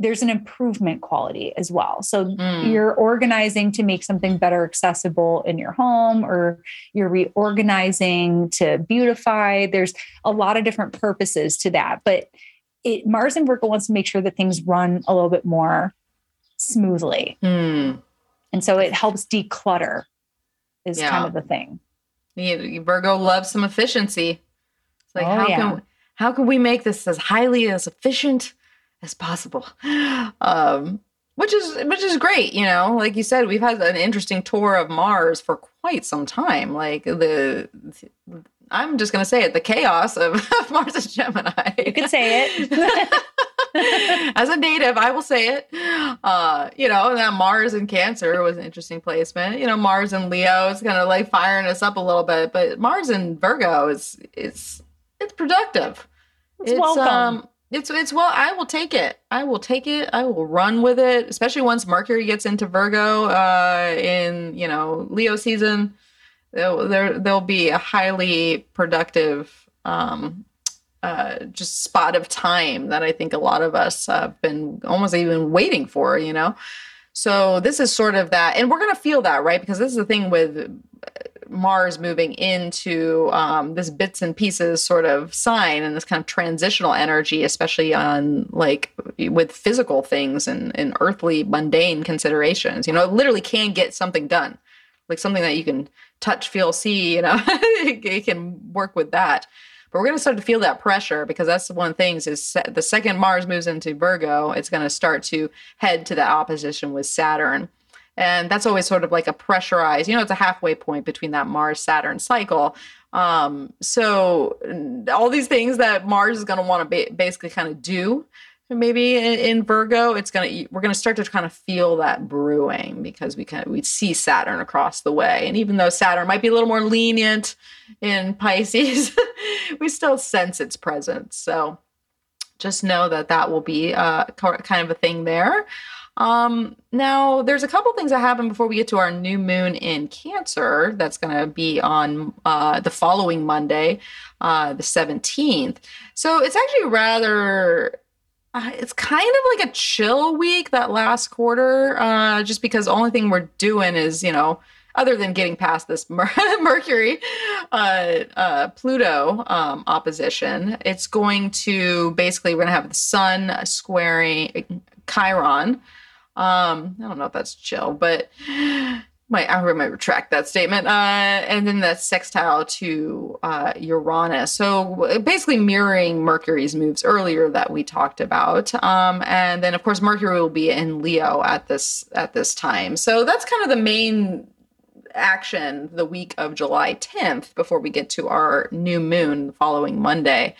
there's an improvement quality as well. So, mm. you're organizing to make something better accessible in your home, or you're reorganizing to beautify. There's a lot of different purposes to that. But it, Mars and Virgo wants to make sure that things run a little bit more smoothly. Mm. And so it helps declutter is yeah. kind of the thing. Yeah, Virgo loves some efficiency. It's like oh, how yeah. can how can we make this as highly as efficient as possible? Um, which is which is great, you know. Like you said, we've had an interesting tour of Mars for quite some time. Like the I'm just going to say it, the chaos of, of Mars and Gemini. You can say it. As a native, I will say it. Uh, you know, that Mars and Cancer was an interesting placement. You know, Mars and Leo is kind of like firing us up a little bit, but Mars and Virgo is it's it's productive. It's, it's welcome. Um, it's it's well, I will take it. I will take it. I will run with it, especially once Mercury gets into Virgo uh, in you know Leo season. There, there there'll be a highly productive um, uh, just spot of time that I think a lot of us have been almost even waiting for, you know? So this is sort of that. And we're to feel that, right? Because this is the thing with Mars moving into um, this bits and pieces sort of sign and this kind of transitional energy, especially on like with physical things and, and earthly mundane considerations. You know, it literally can get something done, like something that you can touch, feel, see, you know, it can work with that. But we're going to start to feel that pressure because that's one of the things is the second Mars moves into Virgo, it's going to start to head to the opposition with Saturn. And that's always sort of like a pressurized, you know, it's a halfway point between that Mars Saturn cycle. Um, so all these things that Mars is going to want to ba- basically kind of do maybe in, in, Virgo, it's gonna we're gonna start to kind of feel that brewing because we kind of we see Saturn across the way, and even though Saturn might be a little more lenient in Pisces, we still sense its presence. So just know that that will be uh, kind of a thing there. Um, now, there's a couple things that happen before we get to our new moon in Cancer. That's going to be on uh, the following Monday, uh, the 17th. So it's actually rather uh, it's kind of like a chill week that last quarter, uh, just because the only thing we're doing is, you know, other than getting past this Mercury uh, uh, Pluto um, opposition, it's going to basically we're going to have the Sun squaring Chiron. Um, I don't know if that's chill, but might I might retract that statement. Uh, and then the sextile to uh, Uranus. So basically mirroring Mercury's moves earlier that we talked about. Um, and then of course Mercury will be in Leo at this at this time. So that's kind of the main action the week of July 10th before we get to our new moon the following Monday.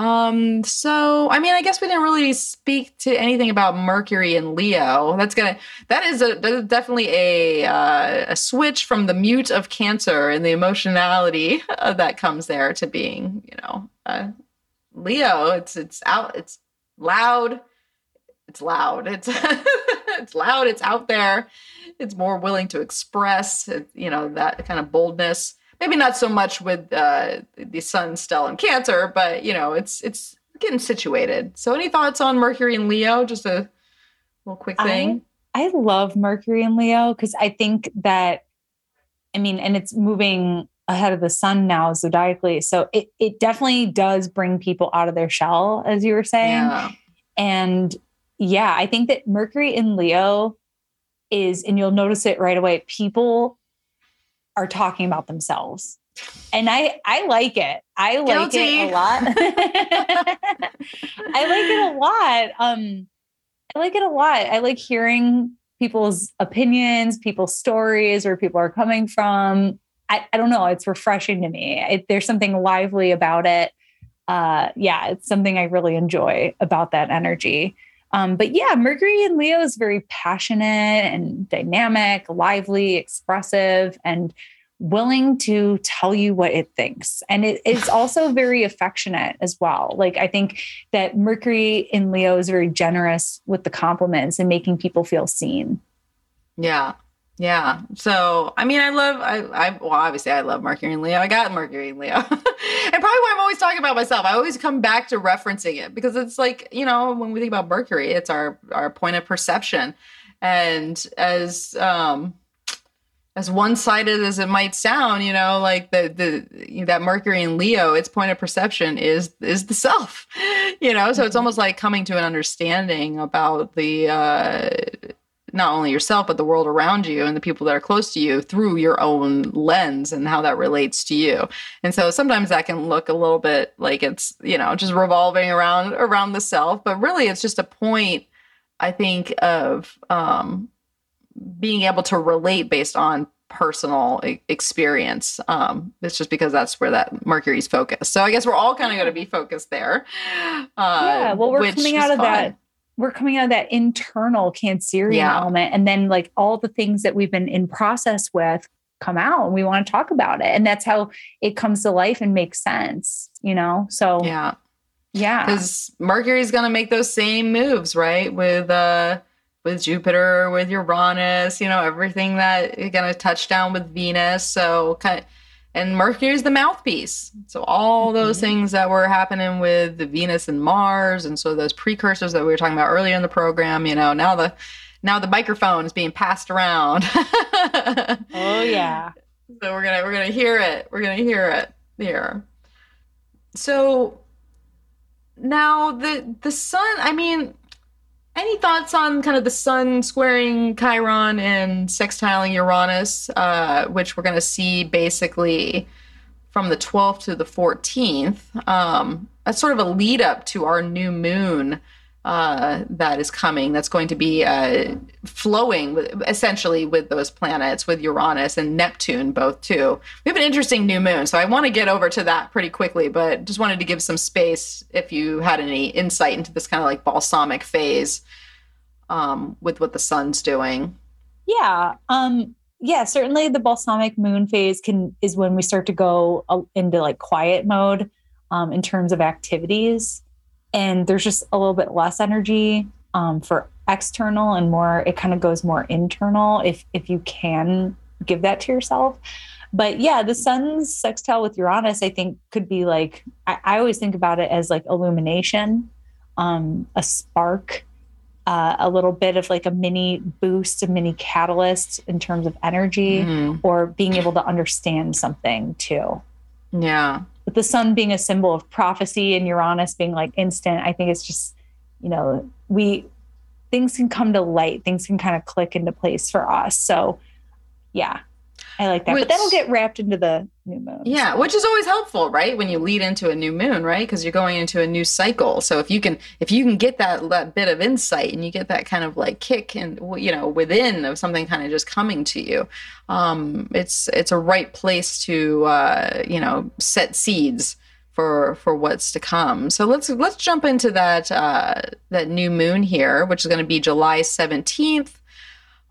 Um, so I mean, I guess we didn't really speak to anything about Mercury and Leo. That's gonna that is a that is definitely a uh, a switch from the mute of Cancer and the emotionality uh, that comes there to being, you know, uh, Leo. It's it's out. It's loud. It's loud. It's it's loud. It's out there. It's more willing to express, you know, that kind of boldness maybe not so much with uh, the sun still in Cancer, but you know, it's it's getting situated. So, any thoughts on Mercury and Leo? Just a little quick thing. I, I love Mercury and Leo because I think that, I mean, and it's moving ahead of the sun now zodiacally, so it it definitely does bring people out of their shell, as you were saying, yeah. and yeah, I think that Mercury in Leo is, and you'll notice it right away. People are talking about themselves. And I I like it. I like Guilty. it a lot. I like it a lot. Um I like it a lot. I like hearing people's opinions, people's stories, where people are coming from. I, I don't know. It's refreshing to me. It, there's something lively about it. Uh, yeah, it's something I really enjoy about that energy. Um, but yeah, Mercury in Leo is very passionate and dynamic, lively, expressive, and willing to tell you what it thinks. And it is also very affectionate as well. Like I think that Mercury in Leo is very generous with the compliments and making people feel seen. Yeah. Yeah. So, I mean, I love, I, I, well, obviously I love Mercury and Leo. I got Mercury and Leo. and probably why I'm always talking about myself. I always come back to referencing it because it's like, you know, when we think about Mercury, it's our, our point of perception. And as, um, as one-sided as it might sound, you know, like the the you know, that Mercury and Leo, its point of perception is is the self, you know. So it's mm-hmm. almost like coming to an understanding about the uh, not only yourself but the world around you and the people that are close to you through your own lens and how that relates to you and so sometimes that can look a little bit like it's you know just revolving around around the self but really it's just a point i think of um being able to relate based on personal experience. Um, it's just because that's where that Mercury's focused. So I guess we're all kind of going to be focused there. Uh, yeah, well, we're coming out of fun. that. We're coming out of that internal Cancerian yeah. element, and then like all the things that we've been in process with come out, and we want to talk about it, and that's how it comes to life and makes sense. You know, so yeah, yeah, because Mercury's going to make those same moves, right? With uh with Jupiter, with Uranus, you know, everything that you're going to touch down with Venus. So kind of, and Mercury is the mouthpiece. So all mm-hmm. those things that were happening with the Venus and Mars, and so those precursors that we were talking about earlier in the program, you know, now the now the microphone is being passed around. oh yeah. So we're gonna we're gonna hear it. We're gonna hear it here. So now the the sun. I mean, any thoughts on kind of the sun squaring Chiron and sextiling Uranus, uh, which we're going to see basically from the 12th to the 14th? Um, that's sort of a lead up to our new moon uh, that is coming that's going to be uh, flowing with, essentially with those planets with uranus and neptune both too. We have an interesting new moon so i want to get over to that pretty quickly but just wanted to give some space if you had any insight into this kind of like balsamic phase um, with what the sun's doing. Yeah um yeah certainly the balsamic moon phase can is when we start to go into like quiet mode um, in terms of activities and there's just a little bit less energy um, for external and more it kind of goes more internal if if you can give that to yourself but yeah the sun's sextile with uranus i think could be like i, I always think about it as like illumination um, a spark uh, a little bit of like a mini boost, a mini catalyst in terms of energy Mhm. or being able to understand something too. Yeah. The sun being a symbol of prophecy and Uranus being like instant, I think it's just, you know, we things can come to light, things can kind of click into place for us. So, yeah, I like that. Which- but that'll get wrapped into the new moon. Yeah, which is always helpful, right? When you lead into a new moon, right? Because you're going into a new cycle. So if you can, if you can get that that bit of insight and you get that kind of like kick and you know within of something kind of just coming to you, um, it's it's a right place to uh, you know set seeds for for what's to come. So let's let's jump into that uh, that new moon here, which is going to be July seventeenth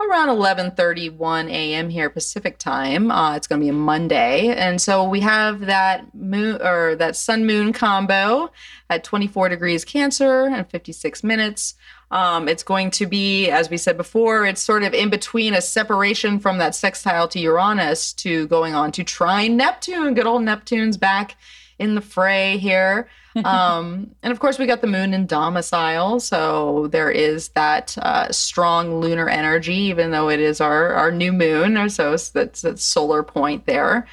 around 11:31 a.m. here Pacific time. Uh, it's going to be a Monday, and so we have that moon or that sun moon combo at 24 degrees Cancer and 56 minutes. Um, it's going to be, as we said before, it's sort of in between a separation from that sextile to Uranus to going on to trine Neptune. Good old Neptune's back in the fray here. Um, and of course, we got the moon in domicile, so there is that uh, strong lunar energy, even though it is our our new moon, or so that's that solar point there.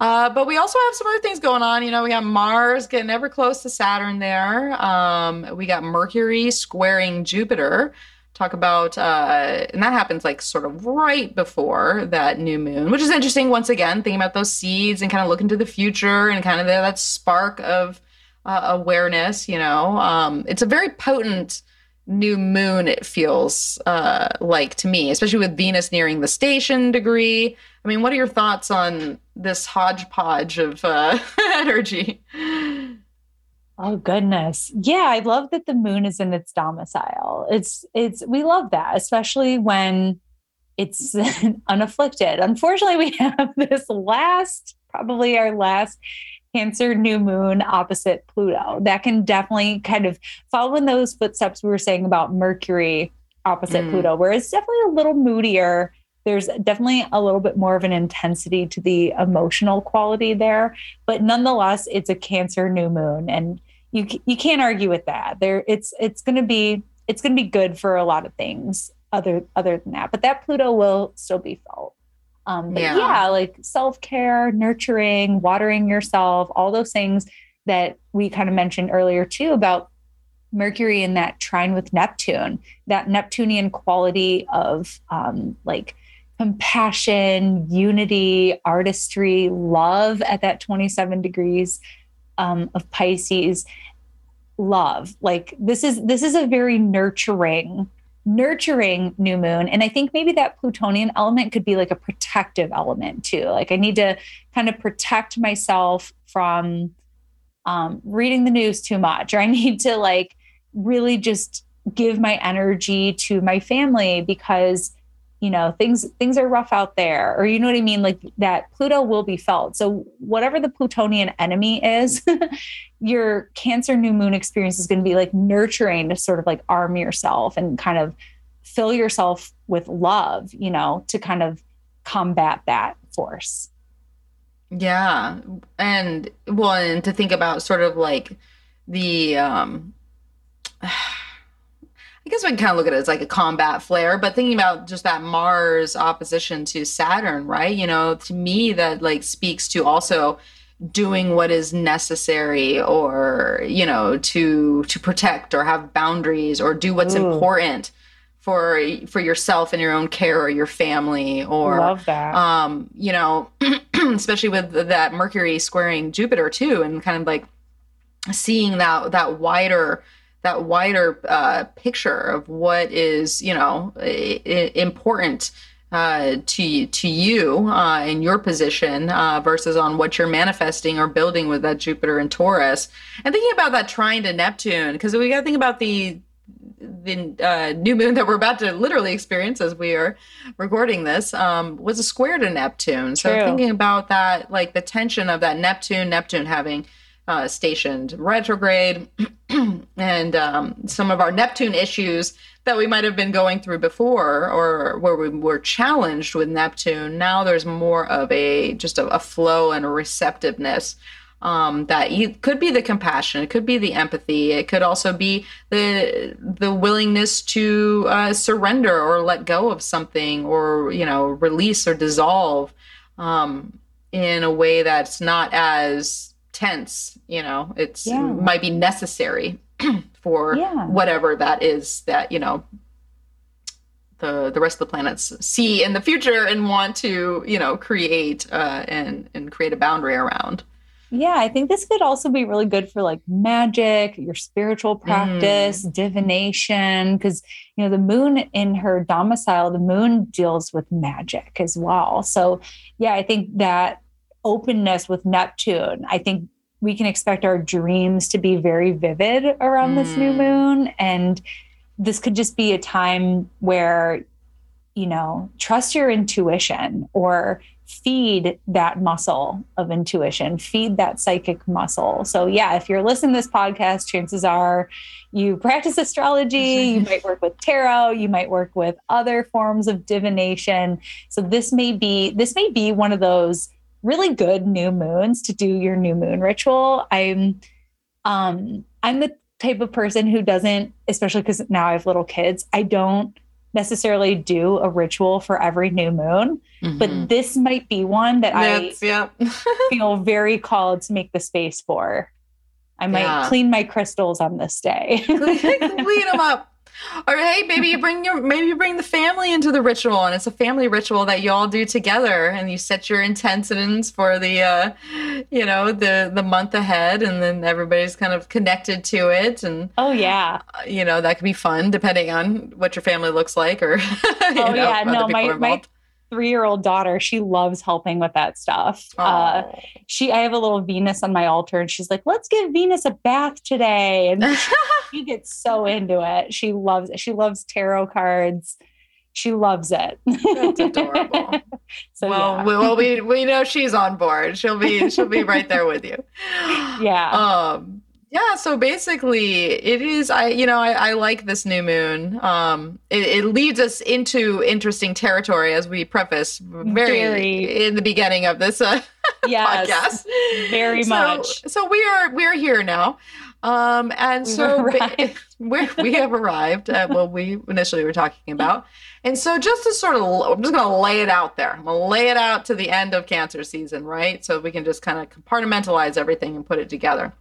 Uh, but we also have some other things going on. You know, we got Mars getting ever close to Saturn there. Um, we got Mercury squaring Jupiter. Talk about, uh, and that happens like sort of right before that new moon, which is interesting. Once again, thinking about those seeds and kind of looking to the future and kind of that spark of uh, awareness. You know, um, it's a very potent new moon. It feels uh, like to me, especially with Venus nearing the station degree. I mean, what are your thoughts on this hodgepodge of uh, energy? Oh goodness. Yeah, I love that the moon is in its domicile. It's it's we love that, especially when it's unafflicted. Unfortunately, we have this last probably our last Cancer new moon opposite Pluto. That can definitely kind of follow in those footsteps we were saying about Mercury opposite Mm. Pluto, where it's definitely a little moodier. There's definitely a little bit more of an intensity to the emotional quality there, but nonetheless, it's a Cancer new moon, and you you can't argue with that. There, it's it's going to be it's going to be good for a lot of things other other than that. But that Pluto will still be felt. Um, but Yeah. yeah. like self care, nurturing, watering yourself, all those things that we kind of mentioned earlier too about Mercury in that trine with Neptune, that Neptunian quality of um, like compassion, unity, artistry, love at that 27 degrees um, of Pisces. Love, like this is this is a very nurturing, nurturing new moon, and I think maybe that Plutonian element could be like a protective element too. Like I need to kind of protect myself from um, reading the news too much, or I need to like really just give my energy to my family because you know things things are rough out there or you know what i mean? Like that pluto will be felt. So whatever the plutonian enemy is your cancer new moon experience is going to be like nurturing to sort of like arm yourself and kind of fill yourself with love you know to kind of combat that force. Yeah. And well, and to think about sort of like the um I guess we can kind of look at it as like a combat flare, but thinking about just that Mars opposition to Saturn, right? You know, to me that like speaks to also doing what is necessary or, you know, to to protect or have boundaries or do what's Ooh. important for for yourself and your own care or your family or love that um you know especially with that mercury squaring jupiter too and kind of like seeing that that wider that wider uh picture of what is you know i- i- important uh to to you uh in your position uh versus on what you're manifesting or building with that jupiter and taurus and thinking about that trine to neptune because we got to think about the the uh, new moon that we're about to literally experience as we are recording this um, was a square to Neptune. So True. thinking about that, like the tension of that Neptune, Neptune having uh, stationed retrograde, and um, some of our Neptune issues that we might have been going through before, or where we were challenged with Neptune. Now there's more of a just a, a flow and a receptiveness. um, that you could be the compassion it could be the empathy it could also be the the willingness to uh, surrender or let go of something or you know release or dissolve um, in a way that's not as tense you know it's Yeah. might be necessary for Yeah. whatever that is that you know the the rest of the planets see in the future and want to you know create uh, and and create a boundary around Yeah, I think this could also be really good for like magic, your spiritual practice, divination, because you know the moon in her domicile, the moon deals with magic as well. So, yeah, I think that openness with Neptune, I think we can expect our dreams to be very vivid around this new Mm. moon, and this could just be a time where you know trust your intuition or feed that muscle of intuition, feed that psychic muscle. So, yeah, if you're listening to this podcast, chances are you practice astrology, you might work with tarot, you might work with other forms of divination. So, this may be this may be one of those really good new moons to do your new moon ritual. I'm um I'm the type of person who doesn't especially cuz now I have little kids, I don't necessarily do a ritual for every new moon but Mhm. this might be one that That's- yeah I feel very called to make the space for. I might Yeah. clean my crystals on this day. clean them up or hey maybe you bring your maybe you bring the family into the ritual and it's a family ritual that you all do together and you set your intentions for the uh you know the the month ahead and then everybody's kind of connected to it and oh yeah. uh, you know that could be fun depending on what your family looks like or Oh know, yeah. No, my my. Three year old daughter, she loves helping with that stuff. Uh, she I have a little Venus on my altar and she's like, let's give Venus a bath today. And she gets so into it. She loves it. She loves tarot cards. She loves it. That's adorable. so well, yeah. we, well, we we know she's on board. She'll be she'll be right there with you. Yeah. Um. Yeah. So basically, it is. I you know I, I like this new moon. Um. It, it leads us into interesting territory, as we preface very, Very. in the beginning of this uh, yes. podcast. very So- much. So we are we're here now. Um. And We've so arrived. we we have arrived at what we initially were talking about. And so just to sort of, I'm just going to lay it out there. I'm going to lay it out to the end of cancer season, right? So we can just kind of compartmentalize everything and put it together.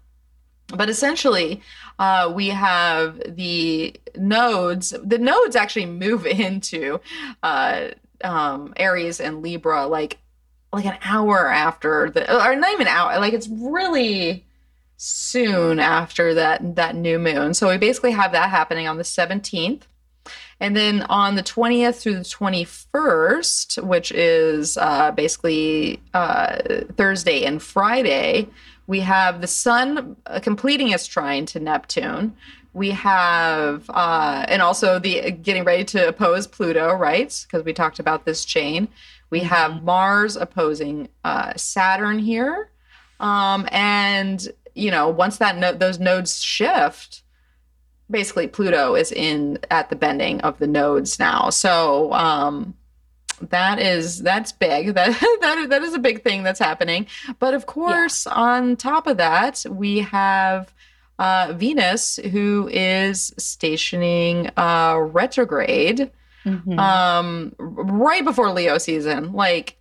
But essentially, uh, we have the nodes. The nodes actually move into uh, um, Aries and Libra like like an hour after the, or not even hour. Like it's really soon after that that new moon. So we basically have that happening on the 17th. And then on the 20th through the 21st, which is uh, basically uh, Thursday and Friday, we have the sun uh, completing its trine to Neptune. We have, uh, and also the getting ready to oppose Pluto, right? Because we talked about this chain. We have Mars opposing uh, Saturn here. Um, and, you know, once that no- those nodes shift, basically Pluto is in at the bending of the nodes now. So um that is that's big. That that that is a big thing that's happening. But of course, on top of that, we have uh Venus who is stationing uh retrograde Mhm. um right before Leo season. Like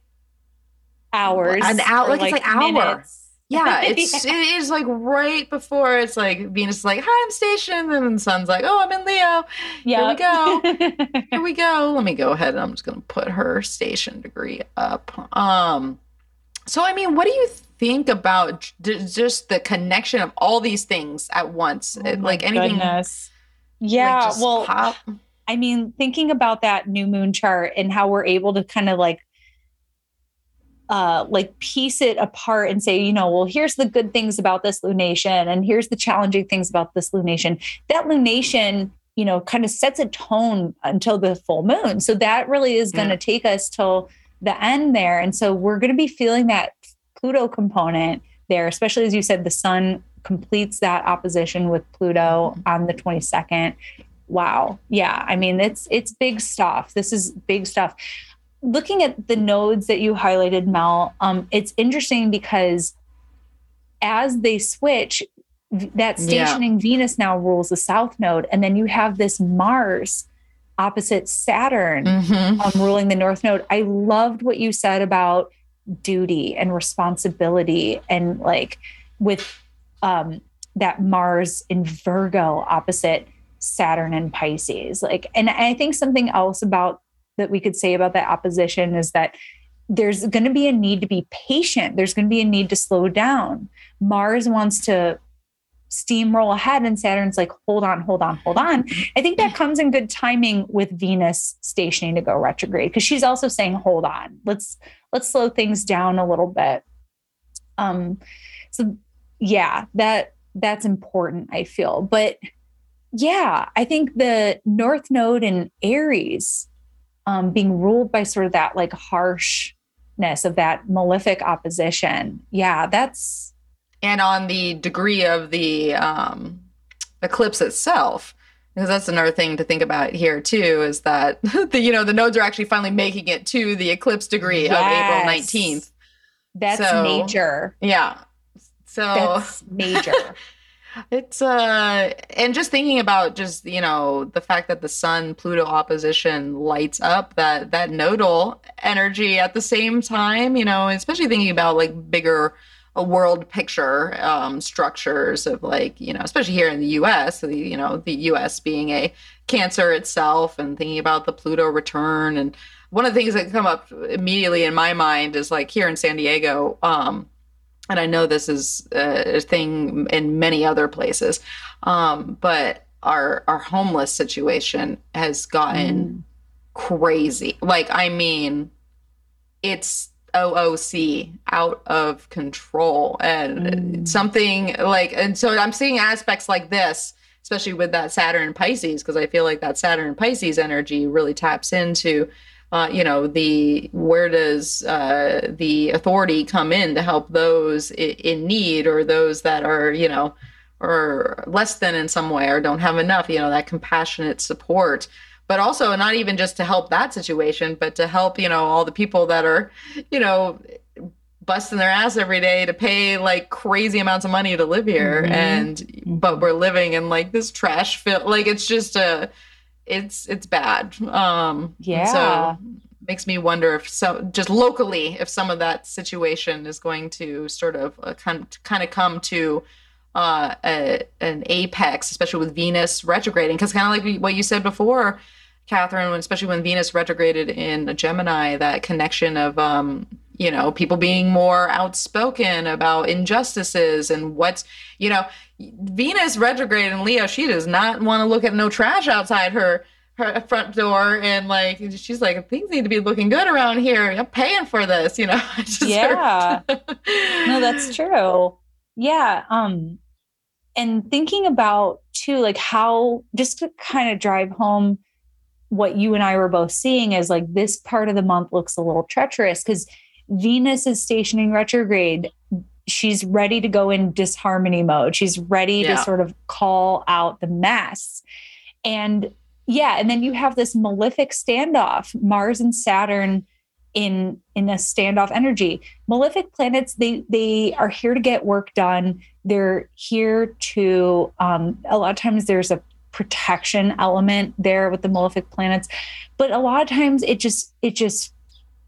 hours. an hour- or, like, it's like hour. minutes. Yeah, it's it is like right before it's like Venus is like, "Hi, I'm stationed," and the Sun's like, "Oh, I'm in Leo." Yeah, here we go. Here we go. Let me go ahead and I'm just going to put her station degree up. Um, so I mean, what do you think about j- just the connection of all these things at once? Oh like anything, like, goodness. Yeah. just well, pop? I mean, thinking about that new moon chart and how we're able to kind of like uh like piece it apart and say, you know, well, here's the good things about this lunation and here's the challenging things about this lunation. That lunation, you know, kind of sets a tone until the full moon. So that really is going to take us till the end there. And so we're going to be feeling that Pluto component there, especially as you said, the sun completes that opposition with Pluto on the 22nd wow yeah i mean it's it's big stuff this is big stuff looking at the nodes that you highlighted mel um it's interesting because as they switch, that stationing yeah. Venus now rules the south node. And then you have this Mars opposite Saturn mm-hmm. um, ruling the north node. I loved what you said about duty and responsibility and like with um, that Mars in Virgo opposite Saturn and Pisces. Like, and I think something else about that we could say about that opposition is that there's going to be a need to be patient. There's going to be a need to slow down. Mars wants to steamroll ahead and Saturn's like, hold on, hold on, hold on. I think that comes in good timing with Venus stationing to go retrograde because she's also saying, hold on, let's let's slow things down a little bit. Um, so yeah, that that's important, I feel. But yeah, I think the North Node in Aries um, being ruled by sort of that like harshness of that malefic opposition. Yeah, that's and on the degree of the um, eclipse itself because that's another thing to think about here too is that the you know the nodes are actually finally making it to the eclipse degree yes. of April 19th. That's so, major. Yeah. So that's major. it's uh and just thinking about just you know the fact that the sun Pluto opposition lights up that that nodal energy at the same time, you know, especially thinking about like bigger a world picture um, structures of like you know especially here in the us the, you know the us being a cancer itself and thinking about the pluto return. And one of the things that come up immediately in my mind is like here in san diego um, and i know this is a thing in many other places um, but our our homeless situation has gotten mm. crazy like i mean it's OOC out of control and mm. something like and so I'm seeing aspects like this especially with that Saturn Pisces because I feel like that Saturn Pisces energy really taps into uh, you know the where does uh, the authority come in to help those in, in need or those that are you know or less than in some way or don't have enough you know that compassionate support but also not even just to help that situation, but to help, you know, all the people that are, you know, busting their ass every day to pay like crazy amounts of money to live here. Mm-hmm. And, but we're living in like this trash fill, like it's just a, it's, it's bad. Um, yeah. So makes me wonder if so just locally, if some of that situation is going to sort of uh, kind, kind of come to, uh, a, an apex, especially with Venus retrograding. Because kind of like what you said before, Catherine, especially when Venus retrograded in Gemini, that connection of, um, you know, people being more outspoken about injustices and what's, you know, Venus retrograde in Leo, she does not want to look at no trash outside her her front door and like she's like things need to be looking good around here. I'm paying for this you know? Yeah. no that's true. Yeah um and thinking about too like how just to kind of drive home what you and I were both seeing is like this part of the month looks a little treacherous because Venus is stationing retrograde. She's ready to go in disharmony mode. She's ready yeah. to sort of call out the mess. And yeah, and then you have this malefic standoff, Mars and Saturn in in a standoff energy. Malefic planets, they they are here to get work done. They're here to um a lot of times there's a protection element there with the malefic planets but a lot of times it just it just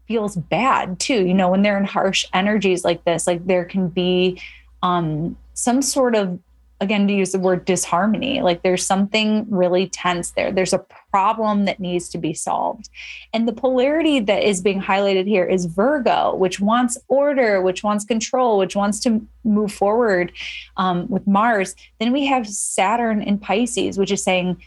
feels bad too you know when they're in harsh energies like this like there can be um some sort of again to use the word disharmony like there's something really tense there. There's a problem that needs to be solved. And the polarity that is being highlighted here is virgo which wants order which wants control which wants to move forward um, with mars. Then we have saturn in pisces which is saying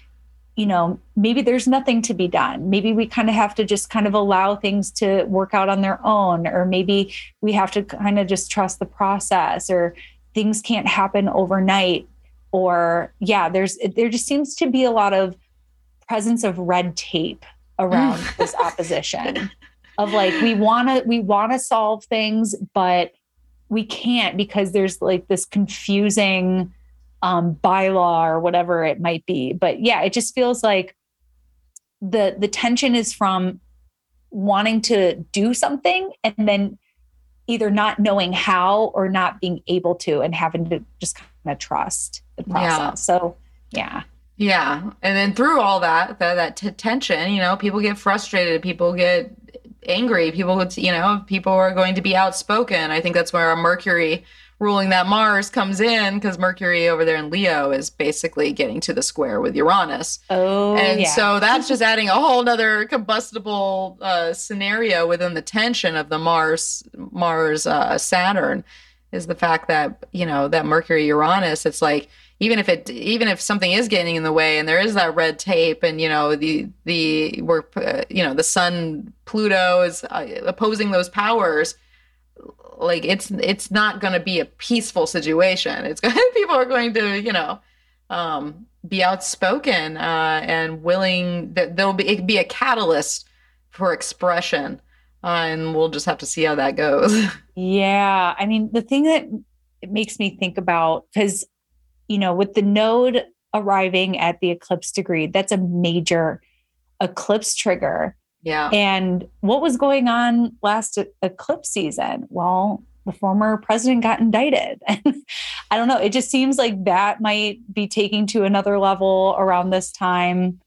you know maybe there's nothing to be done. Maybe we kind of have to just kind of allow things to work out on their own or maybe we have to kind of just trust the process or things can't happen overnight or yeah there's there just seems to be a lot of presence of red tape around mm. this opposition of like we want to we want to solve things but we can't because there's like this confusing um bylaw or whatever it might be but yeah it just feels like the the tension is from wanting to do something and then either not knowing how or not being able to and having to just kind of trust the process. Yeah. So, yeah. Yeah. And then through all that, that, that t- tension, you know, people get frustrated, people get angry, people, you know, people are going to be outspoken. I think that's where our Mercury ruling that Mars comes in because Mercury over there in Leo is basically getting to the square with Uranus. Oh, and yeah. so that's just adding a whole other combustible uh, scenario within the tension of the Mars Mars uh, Saturn is the fact that you know that Mercury Uranus. It's like even if it even if something is getting in the way and there is that red tape and you know the the we're uh, you know the Sun Pluto is uh, opposing those powers like it's it's not going to be a peaceful situation. It's going people are going to you know um, be outspoken uh, and willing that there'll be it be a catalyst for expression uh, and we'll just have to see how that goes. Yeah. I mean the thing that it makes me think about because you know with the node arriving at the eclipse degree that's a major eclipse trigger yeah. And what was going on last eclipse season? Well, the former president got indicted. And I don't know. It just seems like that might be taking to another level around this time.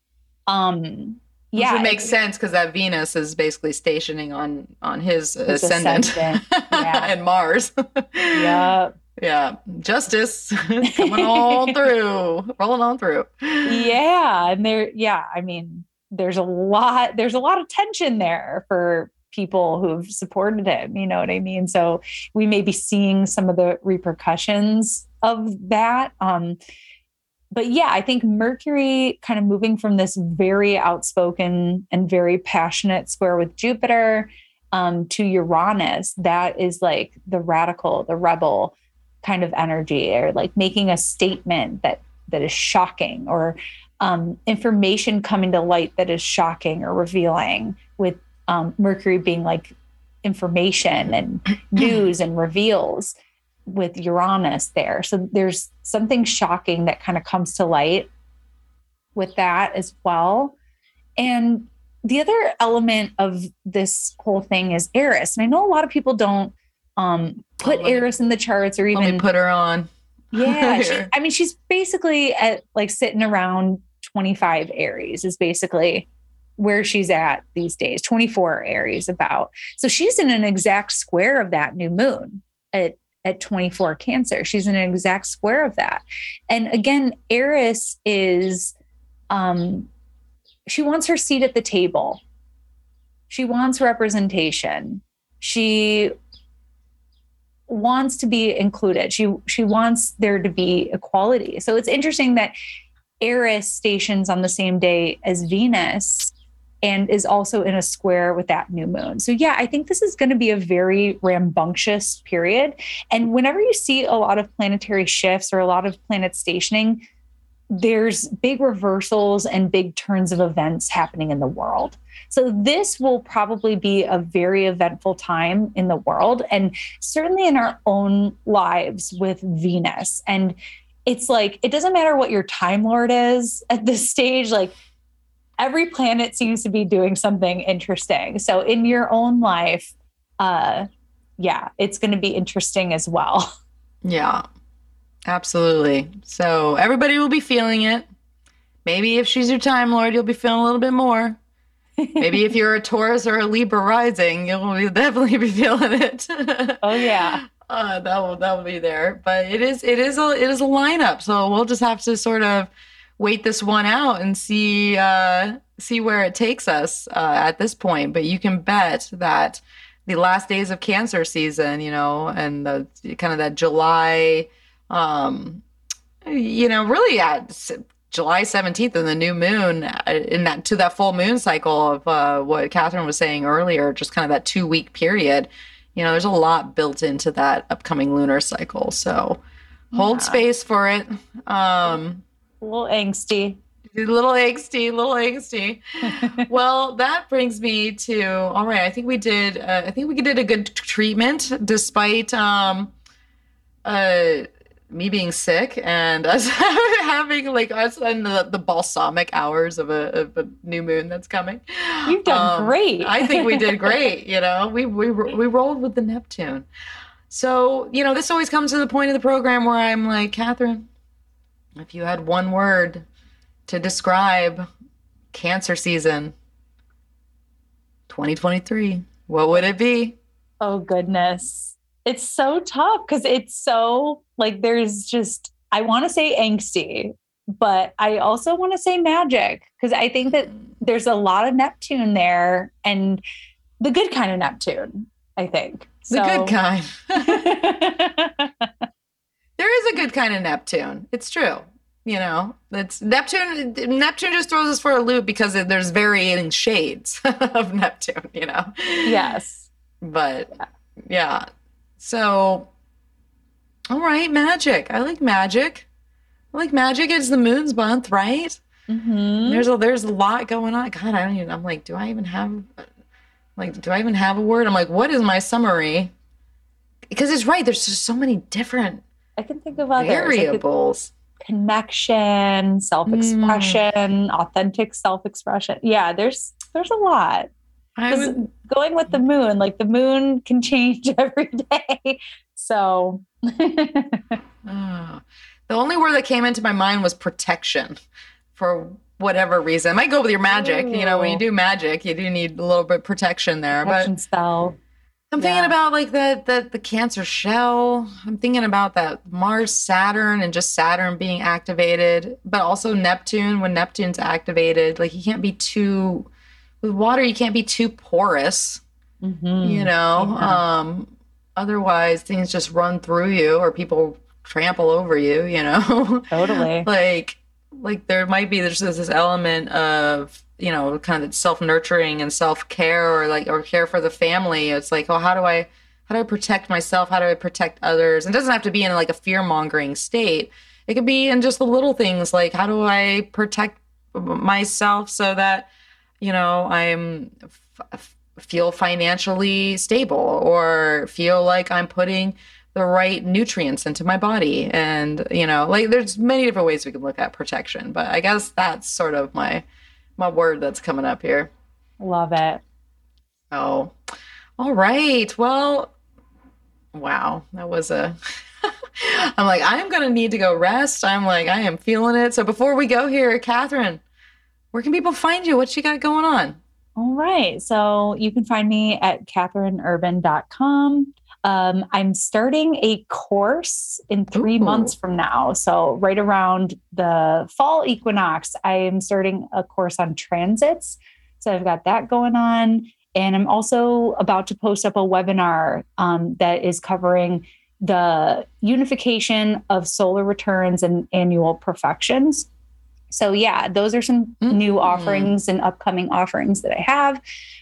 Um, yeah, it makes sense because that Venus is basically stationing on on his, his ascendant, ascendant. Yeah. and Mars. yeah, yeah, justice coming all through, rolling on through. Yeah, and there, yeah, I mean, there's a lot there's a lot of tension there for people who've supported him you know what i mean? So we may be seeing some of the repercussions of that um but yeah i think mercury kind of moving from this very outspoken and very passionate square with jupiter um, to uranus that is like the radical the rebel kind of energy or like making a statement that that is shocking or um, information coming to light that is shocking or revealing, with um, Mercury being like information and news and reveals with Uranus there. So there's something shocking that kind of comes to light with that as well. And the other element of this whole thing is Eris. And I know a lot of people don't um, put oh, Eris in the charts or even put her on. Yeah, she, I mean, she's basically at like sitting around 25 Aries is basically where she's at these days 24 Aries about. So she's in an exact square of that new moon at at 24 Cancer. She's in an exact square of that. And again, Eris is um she wants her seat at the table. She wants representation. She wants to be included. She she wants there to be equality. So it's interesting that Eris stations on the same day as Venus and is also in a square with that new moon. So, yeah, I think this is going to be a very rambunctious period. And whenever you see a lot of planetary shifts or a lot of planet stationing, there's big reversals and big turns of events happening in the world. So, this will probably be a very eventful time in the world and certainly in our own lives with Venus. And it's like it doesn't matter what your time lord is at this stage like every planet seems to be doing something interesting. So in your own life uh yeah it's going to be interesting as well. Yeah absolutely. So everybody will be feeling it. Maybe if she's your time lord you'll be feeling a little bit more. Maybe if you're a taurus or a libra rising you'll definitely be feeling it. Oh yeah uh, that will that will be there. But it is it is a it is a lineup, so we'll just have to sort of wait this one out and see uh, see where it takes us uh, at this point. But you can bet that the last days of Cancer season, you know, and the kind of that July, um, you know, really at July 17th and the new moon uh, in that to that full moon cycle of uh, what Catherine was saying earlier, just kind of that two week period you know, there's a lot built into that upcoming lunar cycle. So hold yeah. space for it. Um, a little angsty. A little angsty, a little angsty. well, that brings me to all right. I think we did. Uh, I think we did a good treatment, despite um, uh, me being sick and us having like us and the, the balsamic hours of a, of a new moon that's coming. You've done um, great. I think we did great. You know, we we we rolled with the Neptune. So you know, this always comes to the point of the program where I'm like, Catherine, if you had one word to describe cancer season 2023, what would it be? Oh goodness it's so tough because it's so like there's just I want to say angsty, but I also want to say magic because I think that there's a lot of Neptune there and the good kind of Neptune, I think. The so. good kind. there is a good kind of Neptune. It's true. You know, it's Neptune. Neptune just throws us for a loop because there's varying shades of Neptune. You know. Yes. But yeah, so, all right, magic. I like magic. I like magic. It's the moon's month, right? Mm-hmm. There's a there's a lot going on. God, I don't even. I'm like, do I even have like do I even have a word? I'm like, what is my summary? Because it's right. There's just so many different. I can think of other variables. Connection, self-expression, mm. authentic self-expression. Yeah, there's there's a lot. I going with the moon, like the moon can change every day. So oh. the only word that came into my mind was protection for whatever reason. It might go with your magic. Ooh. You know, when you do magic, you do need a little bit of protection there. Protection but spell. I'm thinking yeah. about like the, the the cancer shell. I'm thinking about that Mars Saturn and just Saturn being activated, but also Neptune when Neptune's activated. Like you can't be too with water you can't be too porous mm-hmm. you know? Yeah. um otherwise things just run through you or people trample over you you know? Totally. Like like there might be there's this element of you know kind of self-nurturing and self-care or like or care for the family. It's like oh how do i how do i protect myself? How do i protect others? It doesn't have to be in like a fear-mongering state. It could be in just the little things like how do i protect myself so that you know, I'm f- feel financially stable or feel like I'm putting the right nutrients into my body. And you know like there's many different ways we can look at protection but i guess that's sort of my my word that's coming up here. Love it. Oh all right. Well wow that was a i'm like i'm gonna need to go rest. I'm like i am feeling it. So before we go here catherine where can people find you? What you got going on? All right. So you can find me at catherineurban.com. Um, I'm starting a course in three Ooh. months from now. So, right around the fall equinox, I am starting a course on transits. So, I've got that going on. And I'm also about to post up a webinar um, that is covering the unification of solar returns and annual profections. So, yeah, those are some mm-hmm. new offerings and upcoming offerings that I have.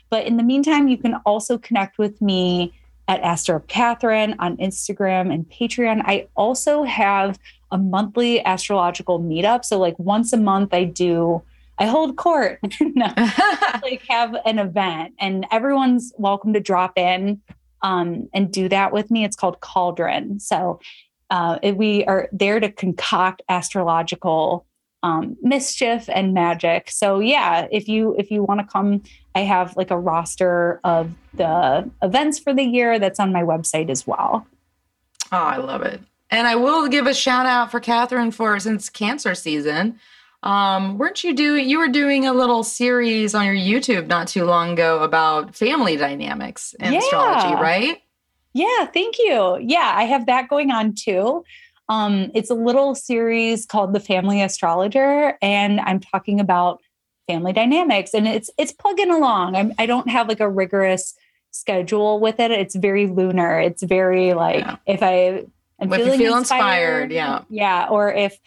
But in the meantime, you can also connect with me at Astro Catherine on Instagram and Patreon. I also have a monthly astrological meetup. So, like once a month, I do. I hold court, no, like have an event, and everyone's welcome to drop in um, and do that with me. It's called Cauldron. So uh, we are there to concoct astrological um, mischief and magic. So yeah, if you if you want to come, I have like a roster of the events for the year that's on my website as well. Oh, I love it. And I will give a shout out for Catherine for since cancer season. Um, weren't you doing you were doing a little series on your YouTube not too long ago about family dynamics and yeah. astrology, right? Yeah, thank you. Yeah, I have that going on too. Um, it's a little series called The Family Astrologer, and I'm talking about family dynamics, and it's it's plugging along. I'm, I don't have like a rigorous schedule with it. It's very lunar. It's very like yeah. if I am if feeling feel inspired, inspired, yeah, yeah, or if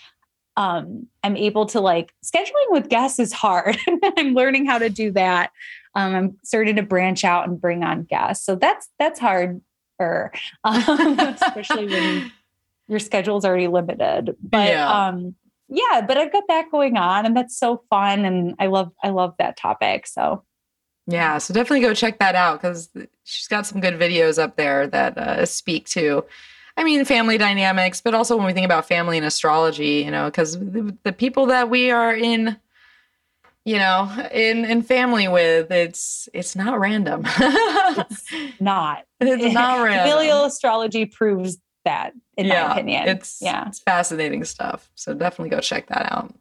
um, I'm able to like scheduling with guests is hard. I'm learning how to do that. Um, I'm starting to branch out and bring on guests, so that's that's hard. Um, especially when your schedule's already limited. But yeah. um yeah, but I've got that going on and that's so fun and I love I love that topic. So yeah, so definitely go check that out because she's got some good videos up there that uh, speak to I mean, family dynamics, but also when we think about family and astrology, you know, because the, the people that we are in, you know, in in family with, it's it's not random. it's not. It's not random. Familial astrology proves that, in yeah, my opinion. It's yeah, it's fascinating stuff. So definitely go check that out.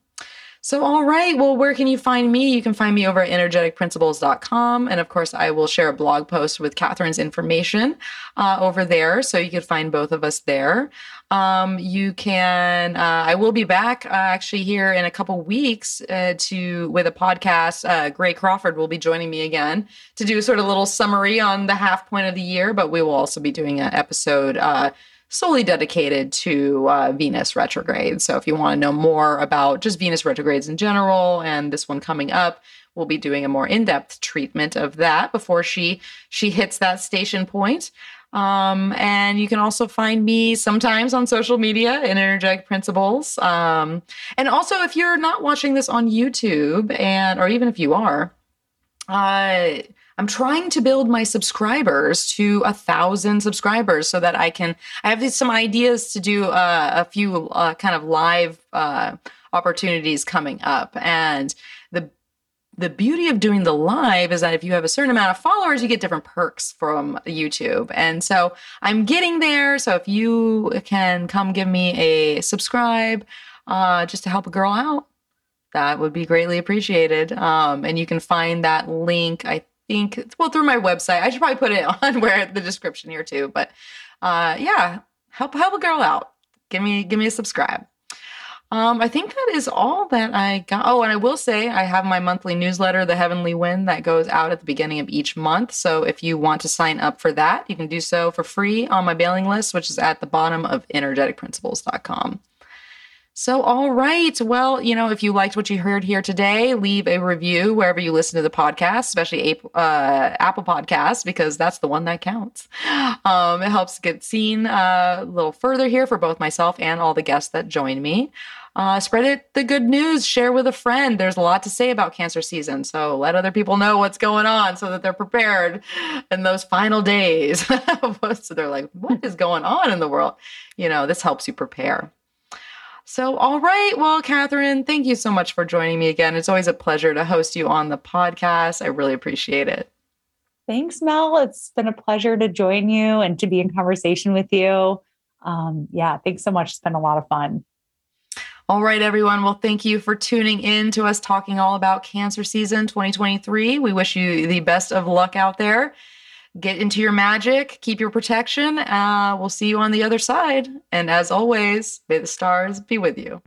So, all right. Well, where can you find me? You can find me over at energeticprinciples.com. And of course, I will share a blog post with Catherine's information uh, over there. So you can find both of us there. Um, you can, uh, I will be back uh, actually here in a couple weeks uh, to with a podcast. Uh, Gray Crawford will be joining me again to do sort of a little summary on the half point of the year, but we will also be doing an episode uh, solely dedicated to uh, Venus retrograde. So if you want to know more about just Venus retrogrades in general and this one coming up, we'll be doing a more in-depth treatment of that before she she hits that station point. Um, and you can also find me sometimes on social media in Energetic Principles. Um, and also, if you're not watching this on YouTube, and or even if you are, uh, I'm trying to build my subscribers to a thousand subscribers so that I can. I have some ideas to do uh, a few uh, kind of live uh, opportunities coming up, and the the beauty of doing the live is that if you have a certain amount of followers, you get different perks from YouTube. And so I'm getting there. So if you can come give me a subscribe uh, just to help a girl out, that would be greatly appreciated. Um, and you can find that link, I think, well, through my website. I should probably put it on where the description here too. But uh, yeah, help help a girl out. Give me give me a subscribe. Um, I think that is all that I got. Oh, and I will say I have my monthly newsletter, The Heavenly Wind, that goes out at the beginning of each month. So if you want to sign up for that, you can do so for free on my mailing list, which is at the bottom of energeticprinciples.com. So, all right. Well, you know, if you liked what you heard here today, leave a review wherever you listen to the podcast, especially uh, Apple Podcasts, because that's the one that counts. Um, it helps get seen uh, a little further here for both myself and all the guests that join me. Uh, spread it the good news, share with a friend. There's a lot to say about cancer season. So let other people know what's going on so that they're prepared in those final days. so they're like, what is going on in the world? You know, this helps you prepare. So, all right. Well, Catherine, thank you so much for joining me again. It's always a pleasure to host you on the podcast. I really appreciate it. Thanks, Mel. It's been a pleasure to join you and to be in conversation with you. Um, yeah, thanks so much. It's been a lot of fun. All right, everyone. Well, thank you for tuning in to us talking all about cancer season 2023. We wish you the best of luck out there. Get into your magic, keep your protection. Uh, we'll see you on the other side. And as always, may the stars be with you.